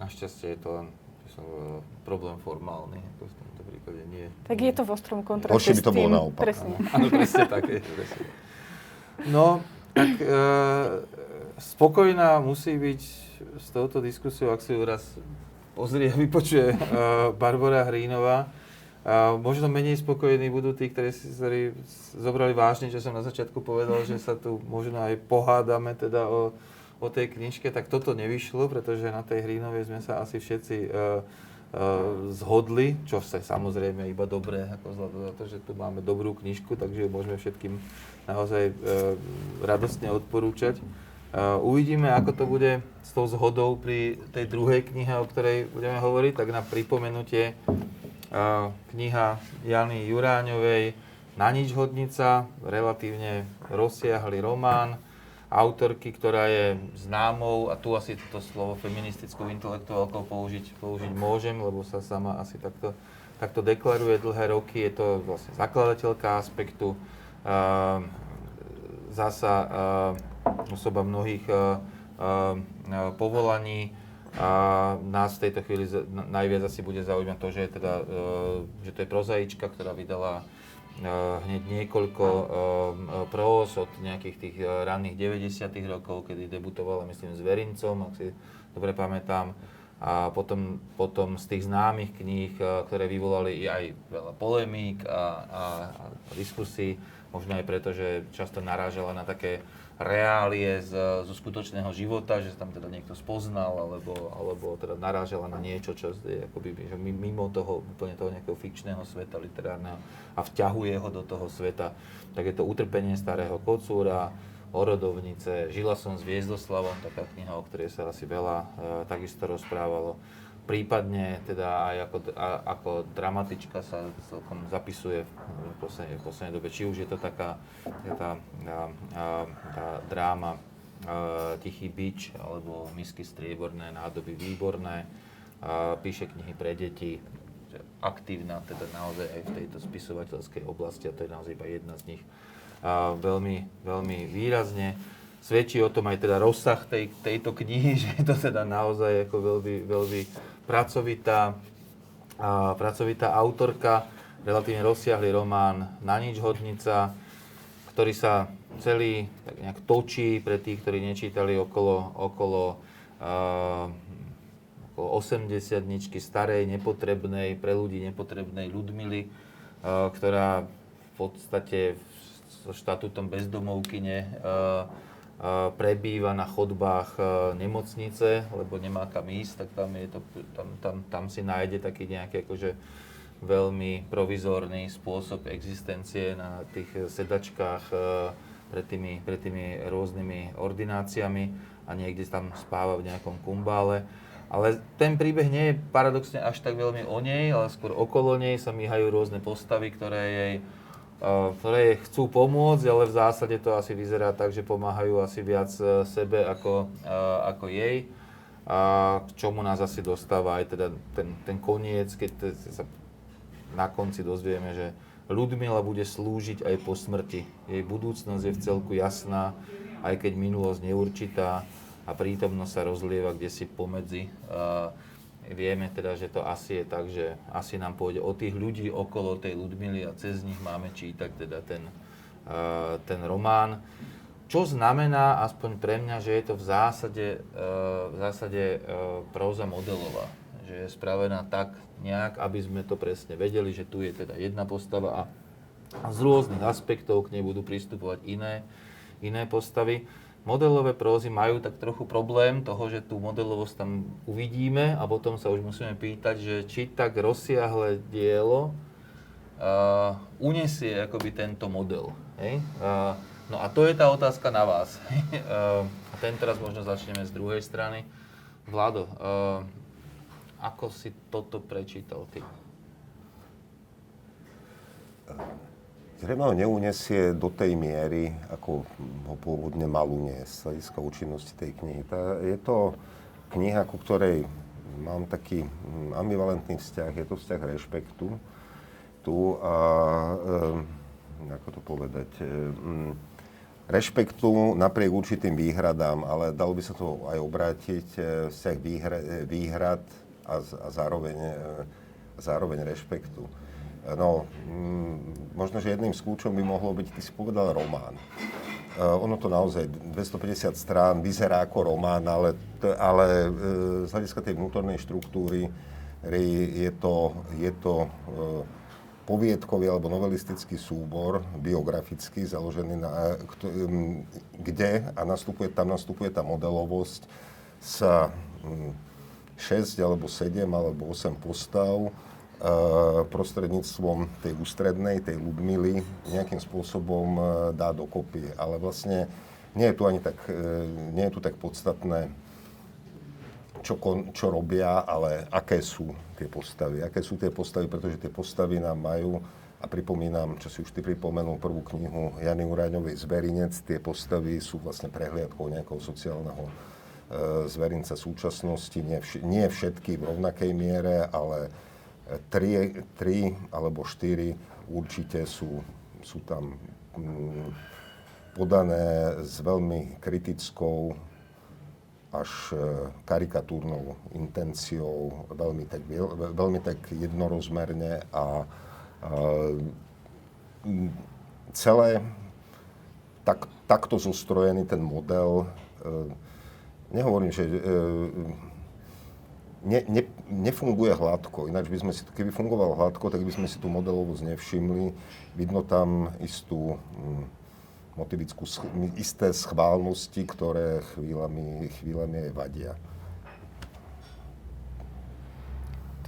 Našťastie je to len problém formálny, ako v tomto prípade nie. Tak je to v ostrom kontraste Horšie by to bolo naopak. Presne. Áno, presne tak. Je, presne. No, tak e, spokojná musí byť s touto diskusiou, ak si ju raz pozrie a vypočuje e, Barbara Hrínová. A možno menej spokojní budú tí, ktorí si ktorí zobrali vážne, že som na začiatku povedal, že sa tu možno aj pohádame teda o o tej knižke, tak toto nevyšlo, pretože na tej Hrínovej sme sa asi všetci uh, uh, zhodli, čo sa samozrejme iba dobré, ako vzhľadom na to, že tu máme dobrú knižku, takže môžeme všetkým naozaj uh, radostne odporúčať. Uvidíme, ako to bude s tou zhodou pri tej druhej knihe, o ktorej budeme hovoriť, tak na pripomenutie kniha Jany Juráňovej Na nič hodnica, relatívne rozsiahly román, autorky, ktorá je známou, a tu asi to slovo feministickou intelektuálkou použiť, použiť môžem, lebo sa sama asi takto, takto deklaruje dlhé roky. Je to vlastne zakladateľka aspektu, uh, zasa osoba mnohých povolaní. A nás v tejto chvíli najviac asi bude zaujímať to, že, teda, uh, že to je prozaička, ktorá vydala hneď niekoľko uh, pros od nejakých tých ranných 90. rokov, kedy debutovala, myslím, s Verincom, ak si dobre pamätám. A potom, potom z tých známych kníh, ktoré vyvolali aj veľa polemík a, a, a diskusí, možno aj preto, že často narážala na také reálie z, zo skutočného života, že sa tam teda niekto spoznal, alebo, alebo teda narážala na niečo, čo je akoby, že mimo toho, úplne toho nejakého fikčného sveta literárneho a vťahuje ho do toho sveta. Tak je to Utrpenie starého kocúra, Orodovnice, Žila som s Viezdoslavom, taká kniha, o ktorej sa asi veľa e, takisto rozprávalo prípadne teda aj ako, a, ako dramatička sa celkom zapisuje v poslednej, v poslednej dobe. Či už je to taká tá, tá, tá dráma Tichý bič alebo Misky strieborné, nádoby výborné. Píše knihy pre deti, aktívna teda naozaj aj v tejto spisovateľskej oblasti a to je naozaj iba jedna z nich. A veľmi, veľmi výrazne svedčí o tom aj teda rozsah tej, tejto knihy, že je to teda naozaj ako veľmi, veľmi pracovitá, a, pracovitá autorka, relatívne rozsiahly román Na nič hodnica, ktorý sa celý tak nejak točí pre tých, ktorí nečítali okolo, okolo, uh, okolo 80 dničky starej, nepotrebnej, pre ľudí nepotrebnej Ludmily, uh, ktorá v podstate so štatútom bezdomovkyne uh, prebýva na chodbách nemocnice, lebo nemá kam ísť, tak tam, je to, tam, tam, tam si nájde taký nejaký akože veľmi provizorný spôsob existencie na tých sedačkách pred tými, pred tými rôznymi ordináciami a niekde tam spáva v nejakom kumbále. Ale ten príbeh nie je paradoxne až tak veľmi o nej, ale skôr okolo nej sa míhajú rôzne postavy, ktoré jej, ktoré chcú pomôcť, ale v zásade to asi vyzerá tak, že pomáhajú asi viac uh, sebe ako, uh, ako jej. A k čomu nás asi dostáva aj teda ten, ten koniec, keď sa na konci dozvieme, že Ľudmila bude slúžiť aj po smrti. Jej budúcnosť je v celku jasná, aj keď minulosť neurčitá a prítomnosť sa rozlieva kde si pomedzi. Uh, vieme teda, že to asi je tak, že asi nám pôjde o tých ľudí okolo tej Ludmily a cez nich máme čítať teda ten, uh, ten román. Čo znamená, aspoň pre mňa, že je to v zásade, uh, v zásade uh, próza modelová. Že je spravená tak nejak, aby sme to presne vedeli, že tu je teda jedna postava a, z rôznych aspektov k nej budú pristupovať iné, iné postavy modelové prózy majú tak trochu problém toho, že tú modelovosť tam uvidíme a potom sa už musíme pýtať, že či tak rozsiahle dielo uh, unesie akoby tento model. Hej? Uh, no a to je tá otázka na vás. uh, ten teraz možno začneme z druhej strany. Vlado, uh, ako si toto prečítal ty? Zrejme ho neunesie do tej miery, ako ho pôvodne mal uniesť z hľadiska účinnosti tej knihy. Tá, je to kniha, ku ktorej mám taký hm, ambivalentný vzťah. Je to vzťah rešpektu. Tu a, e, ako to povedať, e, rešpektu napriek určitým výhradám, ale dalo by sa to aj obrátiť, e, vzťah výhra, výhrad a, a zároveň, e, zároveň rešpektu. No, mm, možno, že jedným z kľúčom by mohlo byť, ty si povedal, román. Uh, ono to naozaj, 250 strán, vyzerá ako román, ale, ale uh, z hľadiska tej vnútornej štruktúry je to, je to uh, poviedkový alebo novelistický súbor, biografický, založený na, um, kde, a nastupuje, tam nastupuje tá modelovosť sa um, 6 alebo 7 alebo 8 postav, prostredníctvom tej ústrednej, tej Ludmily, nejakým spôsobom e, dá dokopy. Ale vlastne nie je tu ani tak, e, nie je tu tak podstatné, čo, kon, čo robia, ale aké sú tie postavy. Aké sú tie postavy, pretože tie postavy nám majú, a pripomínam, čo si už ty pripomenul, prvú knihu Jany Uráňovej Zverinec, tie postavy sú vlastne prehliadkou nejakého sociálneho e, zverinca súčasnosti. Nie, vš- nie všetky v rovnakej miere, ale tri, tri alebo štyri určite sú, sú tam mm, podané s veľmi kritickou až e, karikatúrnou intenciou, veľmi tak, veľmi tak jednorozmerne a, a mm, celé tak, takto zostrojený ten model, e, nehovorím, že e, ne, ne, nefunguje hladko. Ináč by sme si, keby fungoval hladko, tak by sme si tú modelovosť nevšimli. Vidno tam istú hm, motivickú, isté schválnosti, ktoré chvíľami, chvíľami vadia.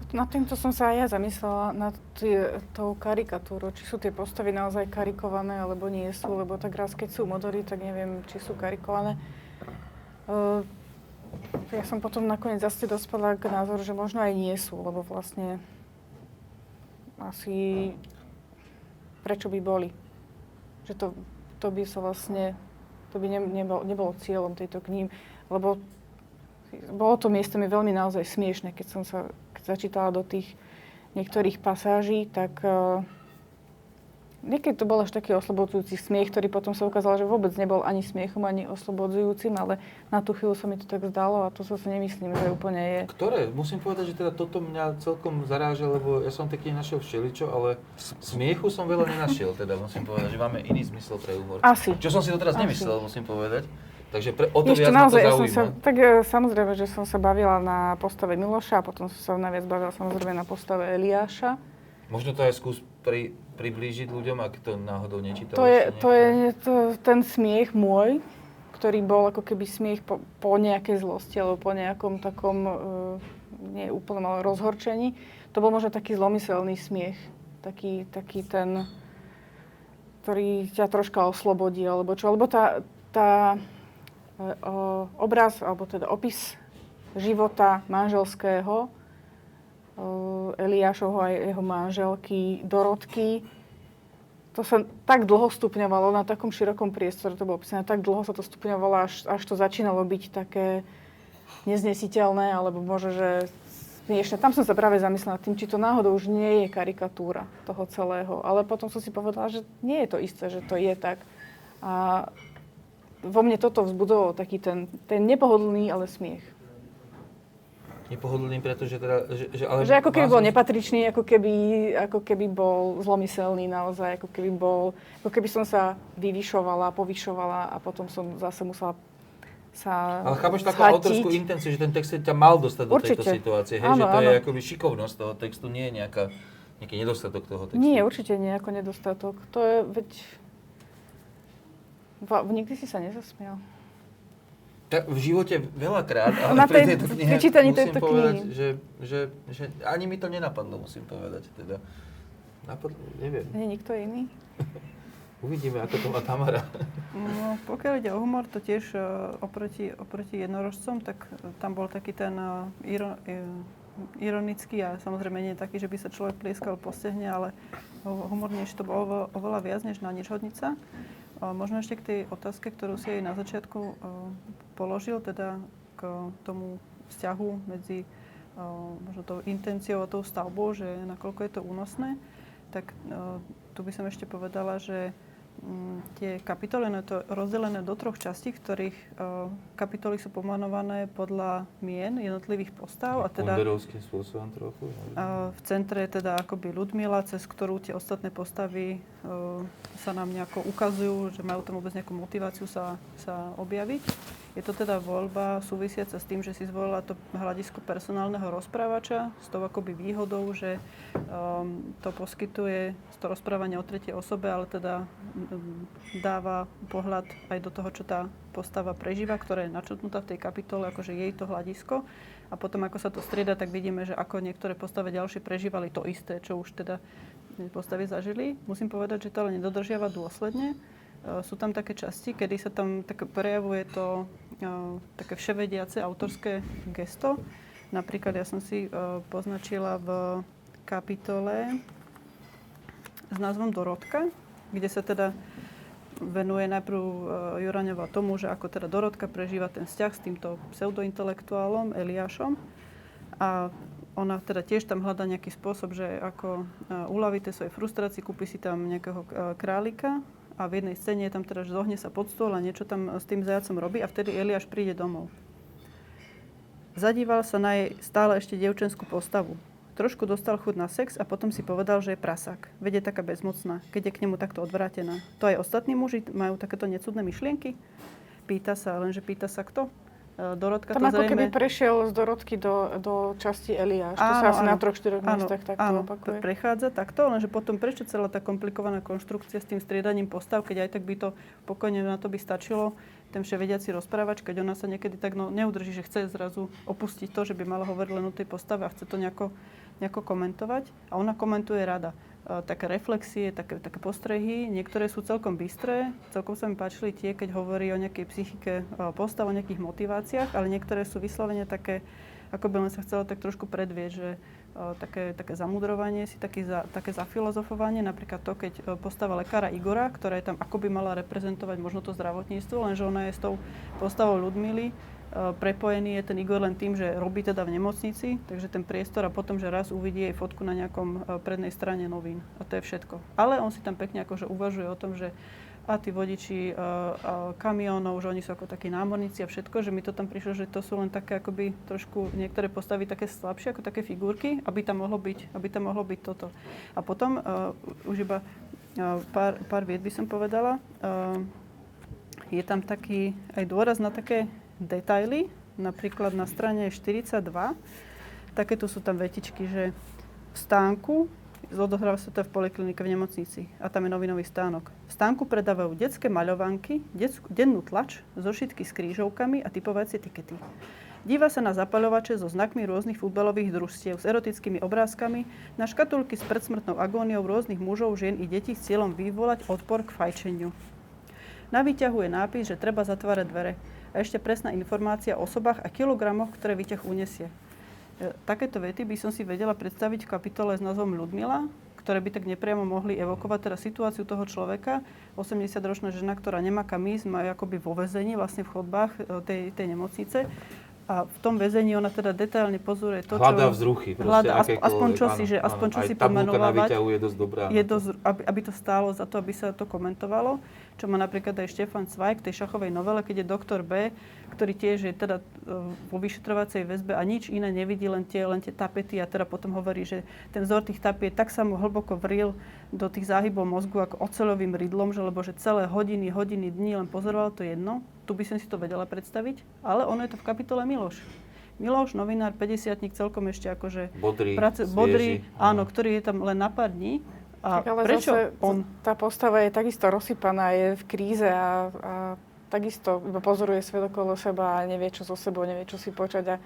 Na týmto som sa aj ja zamyslela, nad tý, tou karikatúrou, či sú tie postavy naozaj karikované, alebo nie sú, lebo tak raz, keď sú modely, tak neviem, či sú karikované. Uh, ja som potom nakoniec zase dospela k názoru, že možno aj nie sú, lebo vlastne asi prečo by boli. Že to, to by sa vlastne, to by ne, nebolo, nebolo cieľom tejto knihy, lebo bolo to miestami veľmi naozaj smiešne, keď som sa keď začítala do tých niektorých pasáží, tak uh, Niekedy to bol až taký oslobodzujúci smiech, ktorý potom sa ukázal, že vôbec nebol ani smiechom, ani oslobodzujúcim, ale na tú chvíľu sa mi to tak zdalo a to sa si nemyslím, že úplne je. Ktoré? Musím povedať, že teda toto mňa celkom zaráža, lebo ja som taký našiel všeličo, ale smiechu som veľa nenašiel, teda musím povedať, že máme iný zmysel pre humor. Asi. Čo som si to teraz Asi. nemyslel, musím povedať. Takže pre, o to Ešte viac naozaj, to ja som sa, tak e, samozrejme, že som sa bavila na postave Miloša a potom som sa najviac bavila samozrejme na postave Eliáša. Možno to aj skús pri, priblížiť ľuďom, ak to náhodou nečítal. To je, to je to, ten smiech môj, ktorý bol ako keby smiech po, po nejakej zlosti alebo po nejakom takom, uh, nie ale rozhorčení. To bol možno taký zlomyselný smiech. Taký, taký ten, ktorý ťa troška oslobodí, alebo čo. Lebo tá, tá e, o, obraz, alebo teda opis života manželského Eliášovho a jeho manželky Dorotky, to sa tak dlho stupňovalo na takom širokom priestore, to bolo opísané, tak dlho sa to stupňovalo, až, až to začínalo byť také neznesiteľné, alebo možno, že smiešne. Tam som sa práve zamyslela tým, či to náhodou už nie je karikatúra toho celého. Ale potom som si povedala, že nie je to isté, že to je tak. A vo mne toto vzbudovalo taký ten, ten nepohodlný, ale smiech. Nepohodlný, pretože teda... Že, že, ale že ako keby bol nepatričný, ako keby, ako keby bol zlomyselný naozaj, ako keby bol... Ako keby som sa vyvyšovala, povyšovala a potom som zase musela sa Ale chápeš takú schatiť. autorskú intenciu, že ten text ťa mal dostať do Určite. tejto situácie, hej? Áno, že to áno. je akoby šikovnosť toho textu, nie je nejaká, nejaký nedostatok toho textu. Nie, určite nie ako nedostatok. To je, veď... Va, nikdy si sa nezasmial. Tak v živote veľakrát, ale Na tej- tejto pri knihe musím tejto povedať, knihy. že, že, že ani mi to nenapadlo, musím povedať. Teda. Napadlo, neviem. Nie nikto iný? Uvidíme, ako to má Tamara. No, pokiaľ ide o humor, to tiež uh, oproti, oproti jednorožcom, tak uh, tam bol taký ten uh, iro, uh, ironický a samozrejme nie taký, že by sa človek plieskal po stehne, ale hu- humornejšie to bolo oveľa, viac než na ničhodnica. Uh, možno ešte k tej otázke, ktorú si jej na začiatku uh, položil, teda k tomu vzťahu medzi možno tou intenciou a tou stavbou, že nakoľko je to únosné, tak tu by som ešte povedala, že Mm, tie kapitoly, no je to rozdelené do troch častí, ktorých kapitoly sú pomenované podľa mien jednotlivých postav. A teda spôsobom trochu. v centre je teda akoby Ludmila, cez ktorú tie ostatné postavy sa nám nejako ukazujú, že majú tam vôbec nejakú motiváciu sa, sa objaviť. Je to teda voľba súvisiaca s tým, že si zvolila to hľadisko personálneho rozprávača s tou akoby výhodou, že um, to poskytuje to rozprávanie o tretej osobe, ale teda um, dáva pohľad aj do toho, čo tá postava prežíva, ktorá je načrtnutá v tej kapitole, akože jej to hľadisko. A potom, ako sa to strieda, tak vidíme, že ako niektoré postave ďalšie prežívali to isté, čo už teda postavy zažili. Musím povedať, že to ale nedodržiava dôsledne. Uh, sú tam také časti, kedy sa tam tak prejavuje to uh, také vševediace autorské gesto. Napríklad ja som si uh, poznačila v kapitole s názvom Dorotka, kde sa teda venuje najprv Juraňova tomu, že ako teda Dorotka prežíva ten vzťah s týmto pseudointelektuálom Eliášom. A ona teda tiež tam hľadá nejaký spôsob, že ako uľaví tej svojej frustrácii, kúpi si tam nejakého králika a v jednej scéne je tam teda, že zohne sa pod stôl a niečo tam s tým zajacom robí a vtedy Eliáš príde domov. Zadíval sa na jej stále ešte dievčenskú postavu. Trošku dostal chuť na sex a potom si povedal, že je prasák. Veď je taká bezmocná, keď je k nemu takto odvrátená. To aj ostatní muži majú takéto necudné myšlienky? Pýta sa, lenže pýta sa kto? E, Dorotka Tam to ako keby zrejme... prešiel z Dorotky do, do časti Eliáš. To sa Áno, asi áno. na troch, štyroch Áno, miestach takto áno, opakuje. prechádza takto, lenže potom prečo celá tá komplikovaná konštrukcia s tým striedaním postav, keď aj tak by to pokojne na to by stačilo, ten vševediaci rozprávač, keď ona sa niekedy tak no, neudrží, že chce zrazu opustiť to, že by mala hovoriť len o tej postave a chce to nejako, nejako komentovať. A ona komentuje rada. E, také reflexie, také, také postrehy, niektoré sú celkom bystré, celkom sa mi páčili tie, keď hovorí o nejakej psychike e, postav, o nejakých motiváciách, ale niektoré sú vyslovene také, ako by len sa chcela tak trošku predvieť, že e, také, také zamudrovanie si, taký za, také zafilozofovanie, napríklad to, keď postava lekára Igora, ktorá je tam ako by mala reprezentovať možno to zdravotníctvo, lenže ona je s tou postavou Ludmily, prepojený je ten Igor len tým, že robí teda v nemocnici, takže ten priestor a potom, že raz uvidí jej fotku na nejakom e, prednej strane novín. A to je všetko. Ale on si tam pekne akože uvažuje o tom, že a tí vodiči uh, uh, kamiónov, že oni sú ako takí námorníci a všetko, že mi to tam prišlo, že to sú len také akoby trošku niektoré postavy také slabšie, ako také figurky, aby tam mohlo byť, aby tam mohlo byť toto. A potom uh, už iba uh, pár, pár vied by som povedala. Uh, je tam taký aj dôraz na také detaily, napríklad na strane 42. Takéto sú tam vetičky, že v stánku odohráva sa to v poliklinike v nemocnici a tam je novinový stánok. V stánku predávajú detské maľovanky, detskú, dennú tlač, zošitky s krížovkami a typovacie tikety. Díva sa na zapaľovače so znakmi rôznych futbalových družstiev, s erotickými obrázkami, na škatulky s predsmrtnou agóniou rôznych mužov, žien i detí s cieľom vyvolať odpor k fajčeniu. Na výťahu je nápis, že treba zatvárať dvere. A ešte presná informácia o osobách a kilogramoch, ktoré výťah unesie. E, Takéto vety by som si vedela predstaviť v kapitole s názvom Ľudmila, ktoré by tak nepriamo mohli evokovať teda situáciu toho človeka. 80-ročná žena, ktorá nemá kam ísť, má akoby vo väzení, vlastne v chodbách e, tej, tej nemocnice. A v tom väzení ona teda detailne pozoruje to, Hľadá čo... vzruchy. Hľadá, aspoň, aspoň čo si, áno, že aspoň čo Aj si tabulka na pomenovávať. výťahu je dosť dobrá. Je dosť, aby, aby to stálo za to, aby sa to komentovalo. Čo má napríklad aj Štefan Cvajk v tej šachovej novele, keď je doktor B, ktorý tiež je teda e, vo vyšetrovacej väzbe a nič iné nevidí, len tie, len tie tapety a teda potom hovorí, že ten vzor tých tapiet tak sa mu hlboko vril do tých záhybov mozgu ako oceľovým rydlom, že lebo že celé hodiny, hodiny, dní len pozoroval to jedno. Tu by som si to vedela predstaviť, ale ono je to v kapitole Miloš. Miloš, novinár, 50 celkom ešte akože Bodrý, svieži, bodrý, áno, áno. ktorý je tam len na pár dní. A Tak ale prečo zase on? tá postava je takisto rozsypaná, je v kríze a, a takisto iba pozoruje svet okolo seba a nevie, čo so sebou, nevie, čo si počať. A, e,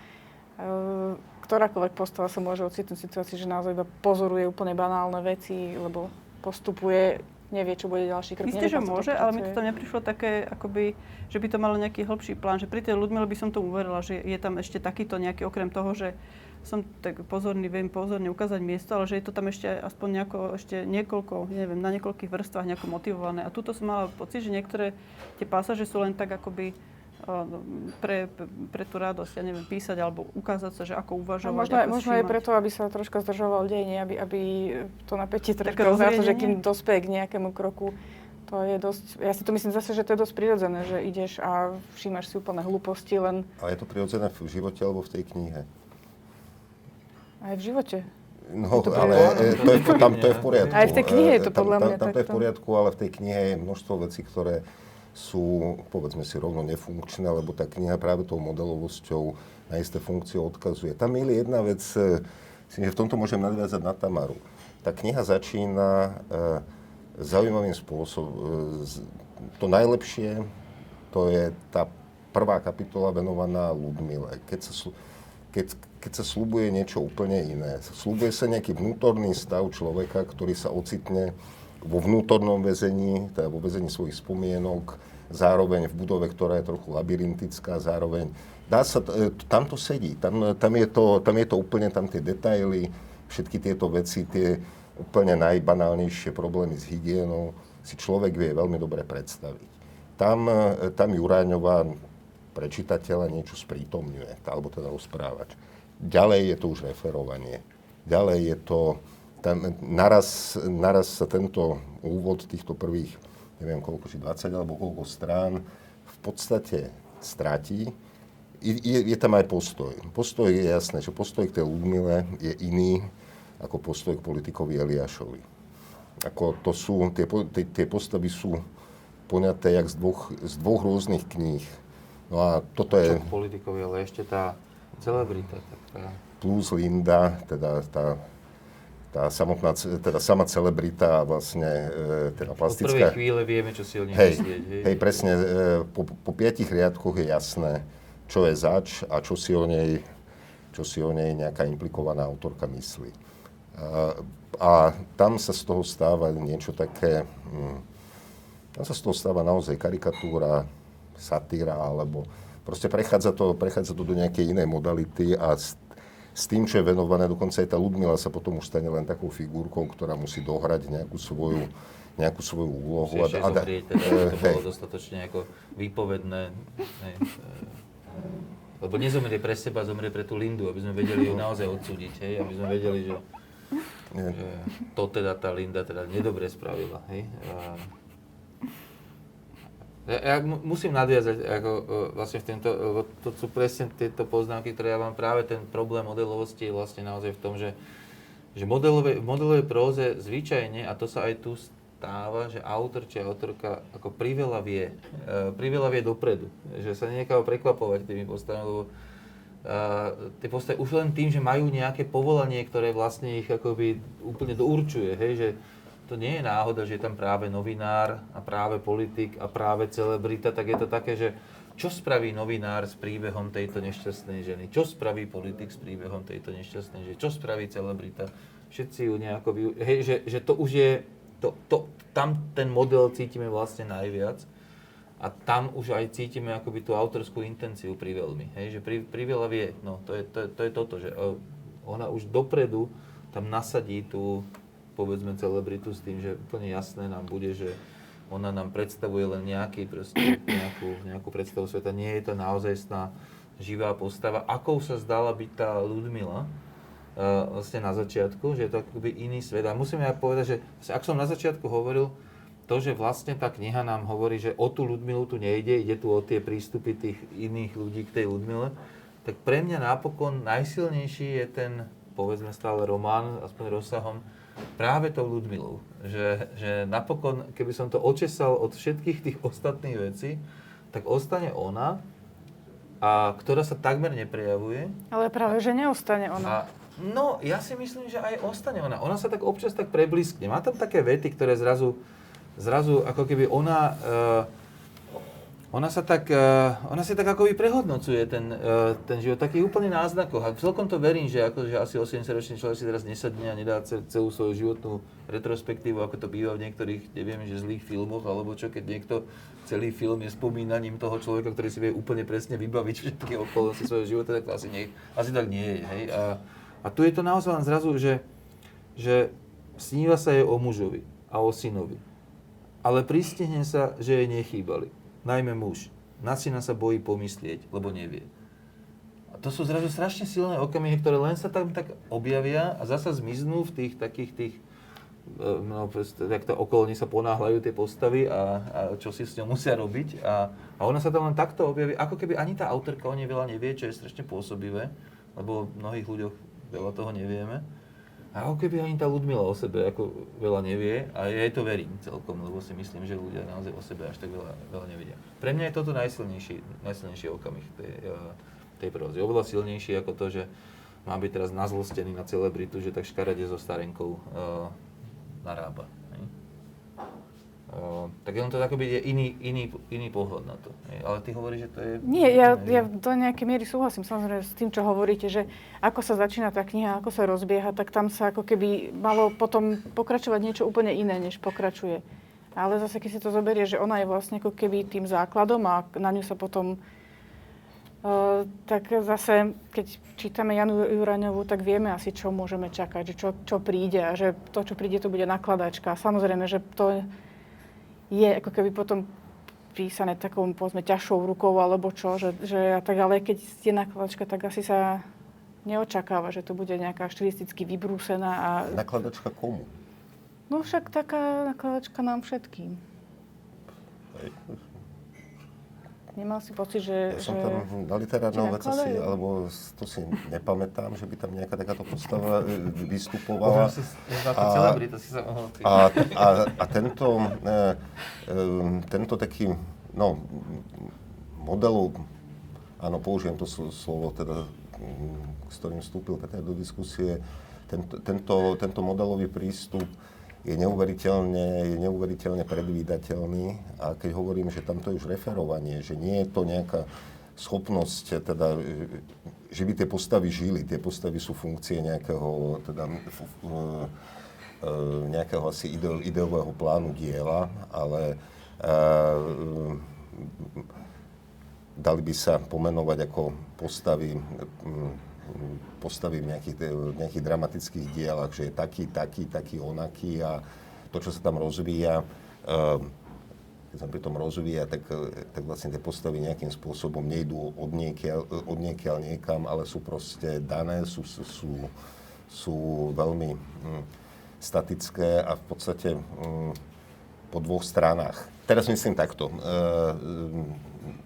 ktorákoľvek postava sa môže ocitnúť v situácii, že naozaj iba pozoruje úplne banálne veci, lebo postupuje, nevie, čo bude ďalší krok. Isté, že môže, ale mi to tam neprišlo také, akoby, že by to malo nejaký hĺbší plán. Že pri tej Ludmile by som to uverila, že je tam ešte takýto nejaký, okrem toho, že som tak pozorný, viem pozorne ukázať miesto, ale že je to tam ešte aspoň nejako, ešte niekoľko, neviem, na niekoľkých vrstvách nejako motivované. A tuto som mala pocit, že niektoré tie pasáže sú len tak akoby pre, pre tú radosť, ja neviem, písať alebo ukázať sa, že ako uvažovať, možno, ako možno aj všímať. preto, aby sa troška zdržoval dej, nie? Aby, aby to napätie troška zase, že kým dospeje k nejakému kroku, to je dosť, ja si to myslím zase, že to je dosť prirodzené, že ideš a všímaš si úplne hlúposti, len Ale je to prirodzené v živote alebo v tej knihe? aj v živote. No, Je to ale e, to je, v- tam to je v poriadku. Aj v tej knihe je to E, tam, podľa tam, mňa tam to je v poriadku, ale v tej knihe je množstvo vecí, ktoré sú, povedzme si rovno, nefunkčné, lebo tá kniha práve tou modelovosťou na isté funkcie odkazuje. Tam je jedna vec, e, myslím, že v tomto môžem nadviazať na Tamaru. Tá kniha začína e, zaujímavým spôsobom. E, to najlepšie, to je tá prvá kapitola venovaná Ludmile. Keď sa, keď, keď sa slúbuje niečo úplne iné. Slúbuje sa nejaký vnútorný stav človeka, ktorý sa ocitne vo vnútornom väzení, teda vo väzení svojich spomienok, zároveň v budove, ktorá je trochu labyrintická, zároveň dá sa, e, tam to sedí, tam, tam, je to, tam je to úplne, tam tie detaily, všetky tieto veci, tie úplne najbanálnejšie problémy s hygienou si človek vie veľmi dobre predstaviť. Tam, e, tam Juráňová pre niečo sprítomňuje, alebo teda rozprávač. Ďalej je to už referovanie. Ďalej je to, tam, naraz, naraz sa tento úvod týchto prvých, neviem koľko, či 20 alebo koľko strán, v podstate stratí. Je, je, tam aj postoj. Postoj je jasné, že postoj k tej Ludmile je iný ako postoj k politikovi Eliášovi. Ako to sú, tie, tie, tie postavy sú poňaté jak z dvoch, z dvoch rôznych kníh. No a toto je Čo politikovi, ale ešte tá celebrita. Taká. plus Linda, teda tá, tá samotná, teda sama celebrita vlastne e, teda Od prvej plastická... chvíle vieme, čo si o nej Hej, myslieť. Hej. hej, presne, e, po, po piatich riadkoch je jasné, čo je zač a čo si o nej, čo si o nej nejaká implikovaná autorka myslí. A, a tam sa z toho stáva niečo také, hm, tam sa z toho stáva naozaj karikatúra, satíra, alebo proste prechádza to, prechádza to do nejakej inej modality a s tým, čo je venované, dokonca aj tá Ludmila sa potom už stane len takou figurkou, ktorá musí dohrať nejakú svoju, nejakú svoju úlohu. Musí ešte a- a- zomrieť, teda, e, to hej. bolo dostatočne ako výpovedné. Hej, e, lebo nezomrie pre seba, zomrie pre tú Lindu, aby sme vedeli ju naozaj odsúdiť, hej, aby sme vedeli, že, Nie. že to teda tá Linda teda nedobre spravila, hej. A, ja, ja mu- musím nadviazať ako, e, vlastne v tento, lebo to sú presne tieto poznámky, ktoré ja mám. Práve ten problém modelovosti je vlastne naozaj v tom, že, že v modelovej próze zvyčajne, a to sa aj tu stáva, že autor či autorka ako priveľa vie, e, priveľa vie dopredu, že sa nenecháva prekvapovať tými postavami, lebo Uh, tie postavy už len tým, že majú nejaké povolanie, ktoré vlastne ich akoby úplne dourčuje, hej, že to nie je náhoda, že je tam práve novinár a práve politik a práve celebrita, tak je to také, že Čo spraví novinár s príbehom tejto nešťastnej ženy? Čo spraví politik s príbehom tejto nešťastnej ženy? Čo spraví celebrita? Všetci ju nejako... Vy... Hej, že, že to už je... To, to, tam ten model cítime vlastne najviac. A tam už aj cítime akoby tú autorskú intenciu pri veľmi. Hej, že pri, pri veľa vie. No, to je, to, to je toto, že ona už dopredu tam nasadí tú, povedzme, celebritu s tým, že úplne jasné nám bude, že ona nám predstavuje len nejaký, proste, nejakú, nejakú predstavu sveta. Nie je to naozaj sná živá postava. Akou sa zdala byť tá Ludmila, uh, vlastne na začiatku, že je to akoby iný svet. A musím aj povedať, že ak som na začiatku hovoril, to, že vlastne tá kniha nám hovorí, že o tú Ludmilu tu nejde, ide tu o tie prístupy tých iných ľudí k tej Ludmile, tak pre mňa napokon najsilnejší je ten, povedzme stále román, aspoň rozsahom, práve tou Ludmilou. Že, že napokon, keby som to očesal od všetkých tých ostatných vecí, tak ostane ona, a ktorá sa takmer neprejavuje. Ale práve, že neostane ona. A, no, ja si myslím, že aj ostane ona. Ona sa tak občas tak prebliskne. Má tam také vety, ktoré zrazu, zrazu ako keby ona... Uh, ona sa tak, uh, ona si tak ako by prehodnocuje ten, uh, ten život, taký úplne náznakoch. A celkom to verím, že, ako, že asi 80-ročný človek si teraz nesadne a nedá celú svoju životnú retrospektívu, ako to býva v niektorých, neviem, že zlých filmoch, alebo čo, keď niekto celý film je spomínaním toho človeka, ktorý si vie úplne presne vybaviť všetky okolnosti svojho života, tak to asi, nie, asi tak nie je. Hej? A, a tu je to naozaj len zrazu, že, že sníva sa jej o mužovi a o synovi. Ale pristihne sa, že jej nechýbali najmä muž. Na syna sa bojí pomyslieť, lebo nevie. A to sú zrazu strašne silné okamihy, ktoré len sa tam tak objavia a zasa zmiznú v tých takých tých e, no, tak to okolo nich sa ponáhľajú tie postavy a, a čo si s ňou musia robiť. A, a ona sa tam len takto objaví, ako keby ani tá autorka o nej veľa nevie, čo je strašne pôsobivé, lebo v mnohých ľuďoch veľa toho nevieme. A ako keby ani tá Ludmila o sebe ako veľa nevie a ja jej to verím celkom, lebo si myslím, že ľudia naozaj o sebe až tak veľa, veľa nevedia. Pre mňa je toto najsilnejší, najsilnejší okamih tej, eh, tej prózy. Oveľa silnejší ako to, že má byť teraz nazlostený na celebritu, že tak škarade so starenkou uh, narába. Uh, tak on to akoby je iný, iný, iný pohľad na to. Ale ty hovoríš, že to je... Nie, ja, ja do nejakej miery súhlasím samozrejme s tým, čo hovoríte, že ako sa začína tá kniha, ako sa rozbieha, tak tam sa ako keby malo potom pokračovať niečo úplne iné, než pokračuje. Ale zase, keď si to zoberie, že ona je vlastne ako keby tým základom a na ňu sa potom Uh, tak zase, keď čítame Janu Juraňovú, tak vieme asi, čo môžeme čakať, že čo, čo príde a že to, čo príde, to bude nakladačka. Samozrejme, že to je ako keby potom písané takou, povedzme, ťažšou rukou alebo čo, že, že a tak, ale keď je nakladačka, tak asi sa neočakáva, že to bude nejaká štilisticky vybrúsená a... Nakladačka komu? No však taká nakladačka nám všetkým. Hej. Nemal si pocit, že... Ja som tam na literárnom veci si, alebo to si nepamätám, že by tam nejaká takáto postava e, vystupovala. A, a, a, a tento, e, e, tento taký, no, modelov, áno, použijem to slovo, teda, s ktorým vstúpil Peter do diskusie, tento, tento, tento modelový prístup je neuveriteľne, je neuveriteľne predvídateľný. A keď hovorím, že tamto je už referovanie, že nie je to nejaká schopnosť, teda, že by tie postavy žili, tie postavy sú funkcie nejakého, teda, e, nejakého asi ideového plánu diela, ale uh, dali by sa pomenovať ako postavy postavy v nejakých, v nejakých dramatických dielach, že je taký, taký, taký, onaký a to, čo sa tam rozvíja, ehm, keď sa pri tom rozvíja, tak, tak vlastne tie postavy nejakým spôsobom nejdú od niekiaľ, od niekiaľ niekam, ale sú proste dané, sú, sú, sú veľmi hm, statické a v podstate hm, po dvoch stranách. Teraz myslím takto. E,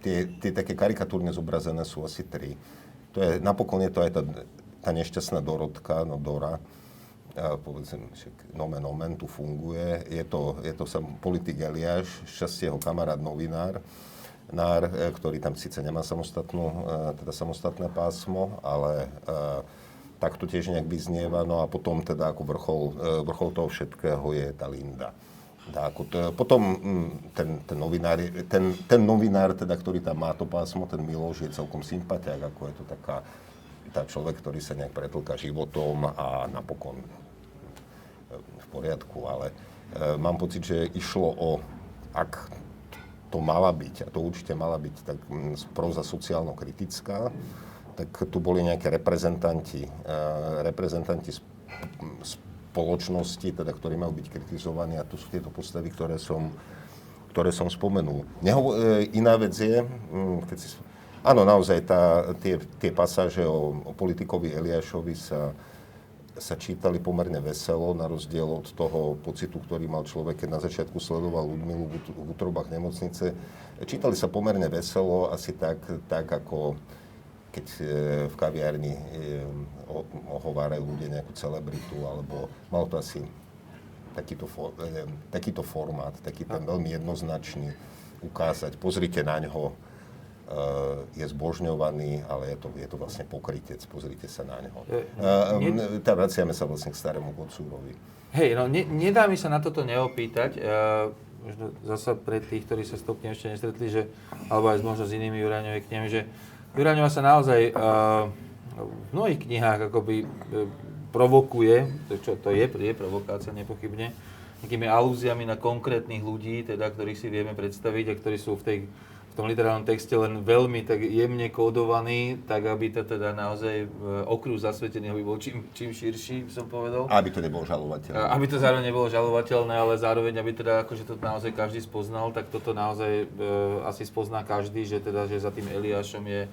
tie, tie také karikatúrne zobrazené sú asi tri to je, napokon je to aj tá, tá nešťastná Dorotka, no Dora, povedzme, že nomen omen tu funguje. Je to, je to sam politik Eliáš, šťastieho kamarát novinár, nár, e, ktorý tam síce nemá samostatnú, e, teda samostatné pásmo, ale e, tak to tiež nejak vyznieva. No a potom teda ako vrchol, vrchol toho všetkého je tá Linda. To, potom mm, ten, ten, novinár, ten, ten novinár, teda, ktorý tam má to pásmo, ten Miloš, je celkom sympatiák, ako je to taká tá človek, ktorý sa nejak pretlka životom a napokon e, v poriadku, ale e, mám pocit, že išlo o, ak to mala byť, a to určite mala byť, tak proza sociálno-kritická, tak tu boli nejaké reprezentanti, e, reprezentanti spoločnosti, teda, ktorí majú byť kritizovaní a to sú tieto postavy, ktoré som, ktoré som spomenul. Neho, iná vec je, keď si, áno, naozaj tá, tie, tie pasáže o, o politikovi Eliášovi sa, sa čítali pomerne veselo, na rozdiel od toho pocitu, ktorý mal človek, keď na začiatku sledoval Ludmilu v útrobách nemocnice. Čítali sa pomerne veselo, asi tak, tak ako keď e, v kaviarni e, ohovárajú ľudia nejakú celebritu, alebo mal to asi takýto, e, takýto formát, taký ten veľmi jednoznačný, ukázať, pozrite na ňo, je zbožňovaný, ale je to, je to vlastne pokrytec, pozrite sa na ňo. Uh, tá vraciame sa vlastne k starému Kocúrovi. Hej, no ne, nedá mi sa na toto neopýtať, možno zasa pre tých, ktorí sa s tou ešte nestretli, že, alebo aj možno s inými Juraňovými knihami, že Juraňová sa naozaj v mnohých knihách akoby uh, provokuje, to, čo to je, je provokácia nepochybne, nejakými alúziami na konkrétnych ľudí, teda, ktorých si vieme predstaviť a ktorí sú v tej tom literárnom texte len veľmi tak jemne kódovaný, tak aby to teda naozaj e, okruh zasveteného by bol čím, čím širší, by som povedal. Aby to nebolo žalovateľné. Aby to zároveň nebolo žalovateľné, ale zároveň, aby teda akože to naozaj každý spoznal, tak toto naozaj e, asi spozná každý, že teda, že za tým Eliášom je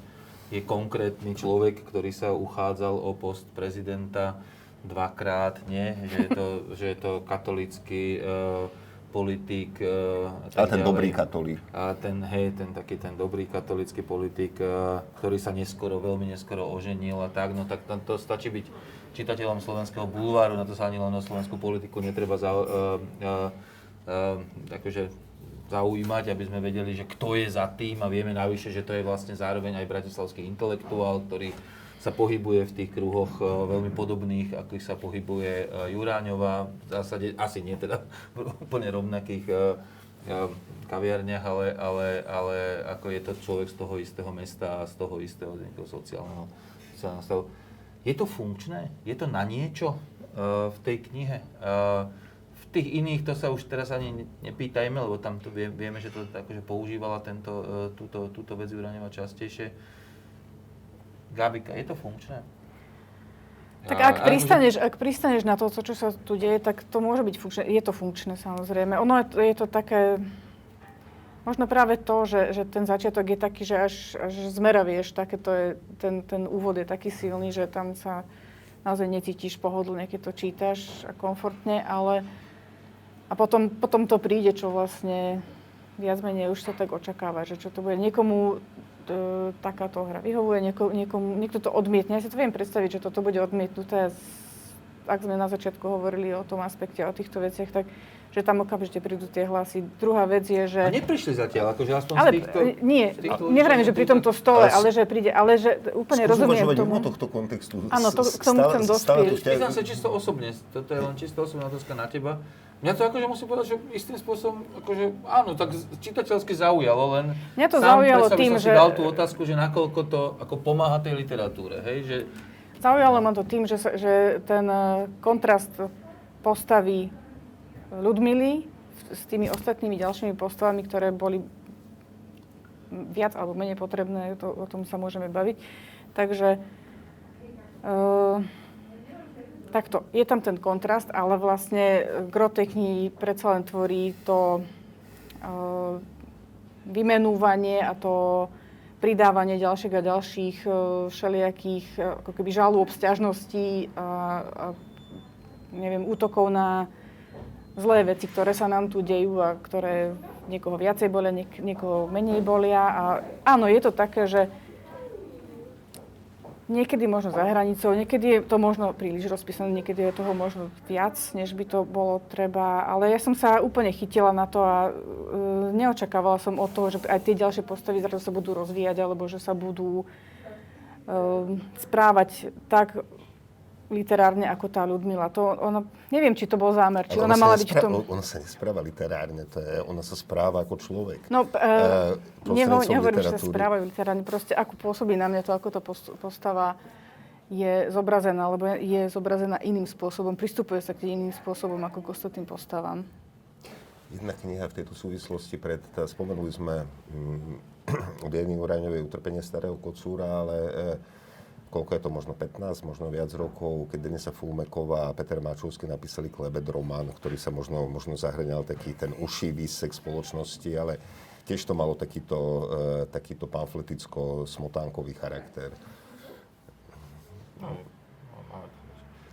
je konkrétny človek, ktorý sa uchádzal o post prezidenta dvakrát, nie? Že je to, že je to katolický uh, politik. Uh, a ten ďalej. dobrý katolík. A ten, hej, ten taký ten dobrý katolický politik, uh, ktorý sa neskoro, veľmi neskoro oženil a tak, no tak to, to stačí byť čitateľom slovenského bulváru, na to sa ani len o slovenskú politiku netreba za, uh, uh, uh, akože zaujímať, aby sme vedeli, že kto je za tým a vieme navyše, že to je vlastne zároveň aj bratislavský intelektuál, ktorý sa pohybuje v tých kruhoch e, veľmi podobných, ako sa pohybuje e, Juráňová, v zásade asi nie teda v úplne rovnakých e, kaviarniach, ale, ale, ale ako je to človek z toho istého mesta a z toho istého sociálneho, sociálneho stavu. Je to funkčné? Je to na niečo v tej knihe? tých iných to sa už teraz ani nepýtajme, lebo tam to vie, vieme, že to akože používala tento, túto, túto vec Juraneva častejšie. Gabika, je to funkčné? Tak ak pristaneš, ak pristaneš na to, čo sa tu deje, tak to môže byť funkčné. Je to funkčné, samozrejme. Ono je to, je to také... Možno práve to, že, že ten začiatok je taký, že až, až zmeravieš, také to je, ten, ten úvod je taký silný, že tam sa naozaj necítiš pohodlne, keď to čítaš a komfortne, ale a potom, potom to príde, čo vlastne viac menej už sa tak očakáva, že čo to bude. Niekomu e, takáto hra vyhovuje, nieko, niekomu, niekto to odmietne. Ja si to viem predstaviť, že toto bude odmietnuté. Ak sme na začiatku hovorili o tom aspekte, o týchto veciach, tak že tam okamžite prídu tie hlasy. Druhá vec je, že... A neprišli zatiaľ, akože aspoň ale, z týchto... Nie, týchto nevrajme, že pri tomto stole, ale, ale že príde, ale že úplne rozumiem tomu. Skús tohto kontextu. Áno, to, k tomu chcem dospieť. Pýtam sa čisto osobne, toto je len čisto osobná otázka na teba. Mňa to akože musím povedať, že istým spôsobom, akože áno, tak čitateľsky zaujalo, len Mňa to sám zaujalo tým, som že... si dal tú otázku, že nakoľko to ako pomáha tej literatúre, hej, že... Zaujalo ma to tým, že, že ten eh, kontrast postavy Ludmily s tými ostatnými ďalšími postavami, ktoré boli viac alebo menej potrebné, to, o tom sa môžeme baviť. Takže... Uh, takto, je tam ten kontrast, ale vlastne gro tej knihy predsa len tvorí to uh, vymenúvanie a to pridávanie ďalších a ďalších uh, všelijakých uh, ako keby žalú obsťažností a, a neviem, útokov na zlé veci, ktoré sa nám tu dejú a ktoré niekoho viacej bolia, niek- niekoho menej bolia. A áno, je to také, že Niekedy možno za hranicou, niekedy je to možno príliš rozpísané, niekedy je toho možno viac, než by to bolo treba. Ale ja som sa úplne chytila na to a e, neočakávala som od toho, že aj tie ďalšie postavy zrazu sa budú rozvíjať alebo že sa budú e, správať tak literárne ako tá Ľudmila. To ona, neviem, či to bol zámer, či ona, sa mala byť v tom... Ona sa nespráva literárne, to je, ona sa správa ako človek. No, uh, prostredníctvom nehovorím, že sa literatúry. správajú literárne, proste ako pôsobí na mňa to, ako to post- postava je zobrazená, alebo je- zobrazená iným spôsobom, pristupuje sa k iným spôsobom ako k ostatným postavám. Jedna kniha v tejto súvislosti pred, tá, spomenuli sme mm, od Jany Uraňovej utrpenie starého kocúra, ale e, koľko je to, možno 15, možno viac rokov, keď Denisa Fulmeková a Peter Máčovský napísali Klebet román, ktorý sa možno, možno zahrňal taký ten uší výsek spoločnosti, ale tiež to malo takýto, e, takýto pamfleticko-smotánkový charakter.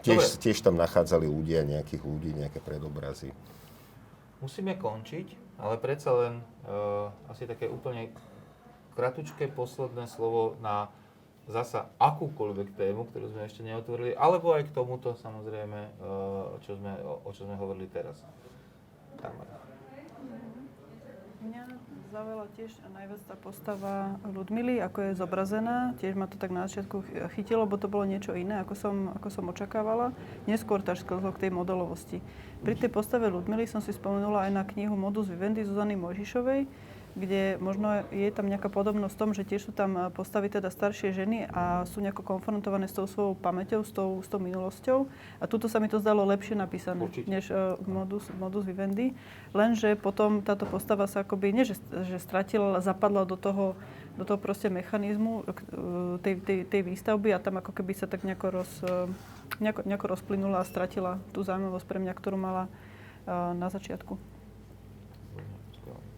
Tiež, tiež tam nachádzali ľudia, nejakých ľudí, nejaké predobrazy. Musíme končiť, ale predsa len uh, asi také úplne kratučké posledné slovo na zasa akúkoľvek tému, ktorú sme ešte neotvorili, alebo aj k tomuto samozrejme, uh, čo sme, o, čo sme hovorili teraz. Tamara. Mňa zaujala tiež najviac tá postava Ludmily, ako je zobrazená. Tiež ma to tak na začiatku chytilo, lebo to bolo niečo iné, ako som, ako som očakávala. Neskôr až sklzlo k tej modelovosti. Pri tej postave Ludmily som si spomenula aj na knihu Modus Vivendi Zuzany Mojžišovej, kde možno je tam nejaká podobnosť v tom, že tiež sú tam postavy teda staršie ženy a sú nejako konfrontované s tou svojou pamäťou, s tou, s tou minulosťou. A tuto sa mi to zdalo lepšie napísané, Určite. než uh, modus, modus Vivendi. Lenže potom táto postava sa akoby, nie že, že stratila, ale zapadla do toho, do toho proste mechanizmu uh, tej, tej, tej výstavby a tam ako keby sa tak nejako, roz, nejako, nejako rozplynula a stratila tú zaujímavosť pre mňa, ktorú mala uh, na začiatku.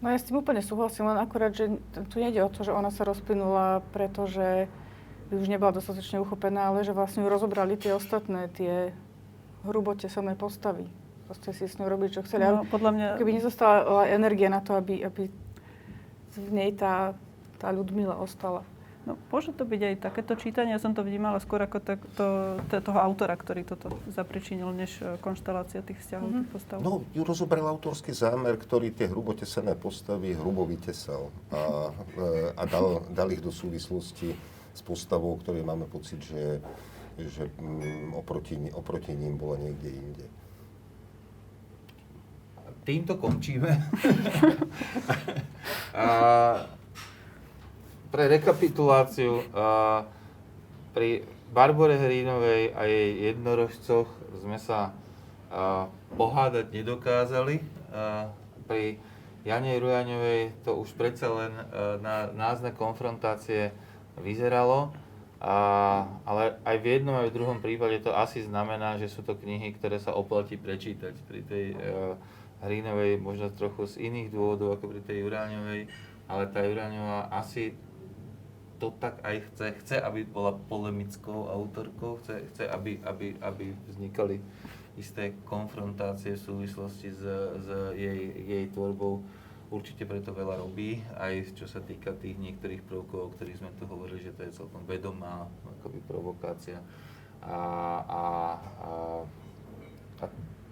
No ja s tým úplne súhlasím, len akurát, že tu nejde o to, že ona sa rozplynula, pretože by už nebola dostatočne uchopená, ale že vlastne ju rozobrali tie ostatné, tie hrubotesané postavy. Proste si s ňou robiť, čo chceli. No, podľa mňa... Keby nezostala energia na to, aby, aby v nej tá, tá Ľudmila ostala. No, môže to byť aj takéto čítanie. Ja som to vnímala skôr ako tak, to, to, toho autora, ktorý toto zapričinil, než e, konštelácia tých vzťahov, Mhm. tých postav. No, ju rozoberal autorský zámer, ktorý tie hrubotesené postavy hrubo vytesal a, e, a dal, dal ich do súvislosti s postavou, ktorej máme pocit, že, že mm, oproti, oproti ním bola niekde inde. Týmto končíme. a, pre rekapituláciu, pri Barbore Hrínovej a jej jednorožcoch sme sa a, pohádať nedokázali. Pri Jane Rujaňovej to už predsa len a, na náznak konfrontácie vyzeralo. A, ale aj v jednom, aj v druhom prípade to asi znamená, že sú to knihy, ktoré sa oplatí prečítať. Pri tej e, Hrínovej možno trochu z iných dôvodov ako pri tej Juráňovej, ale tá Juráňová asi to tak aj chce. Chce, aby bola polemickou autorkou, chce, chce aby, aby, aby vznikali isté konfrontácie v súvislosti s, s jej, jej tvorbou. Určite preto veľa robí, aj čo sa týka tých niektorých prvkov, o ktorých sme tu hovorili, že to je celkom vedomá akoby provokácia. A, a, a, a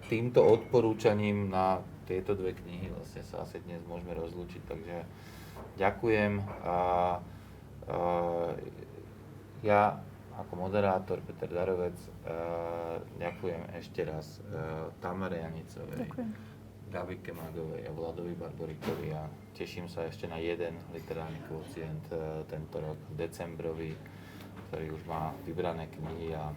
týmto odporúčaním na tieto dve knihy vlastne sa asi dnes môžeme rozlúčiť, takže ďakujem. A, ja ako moderátor Peter Darovec a, ďakujem ešte raz a, Tamare Janicovej. Gabike Magovej a Vladovi Barborikovi a teším sa ešte na jeden literárny kvocient tento rok, decembrový, ktorý už má vybrané knihy a,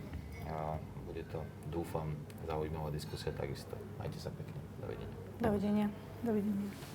a bude to, dúfam, zaujímavá diskusia takisto. Majte sa pekne. Dovidenia. Dovidenia. Dovidenia.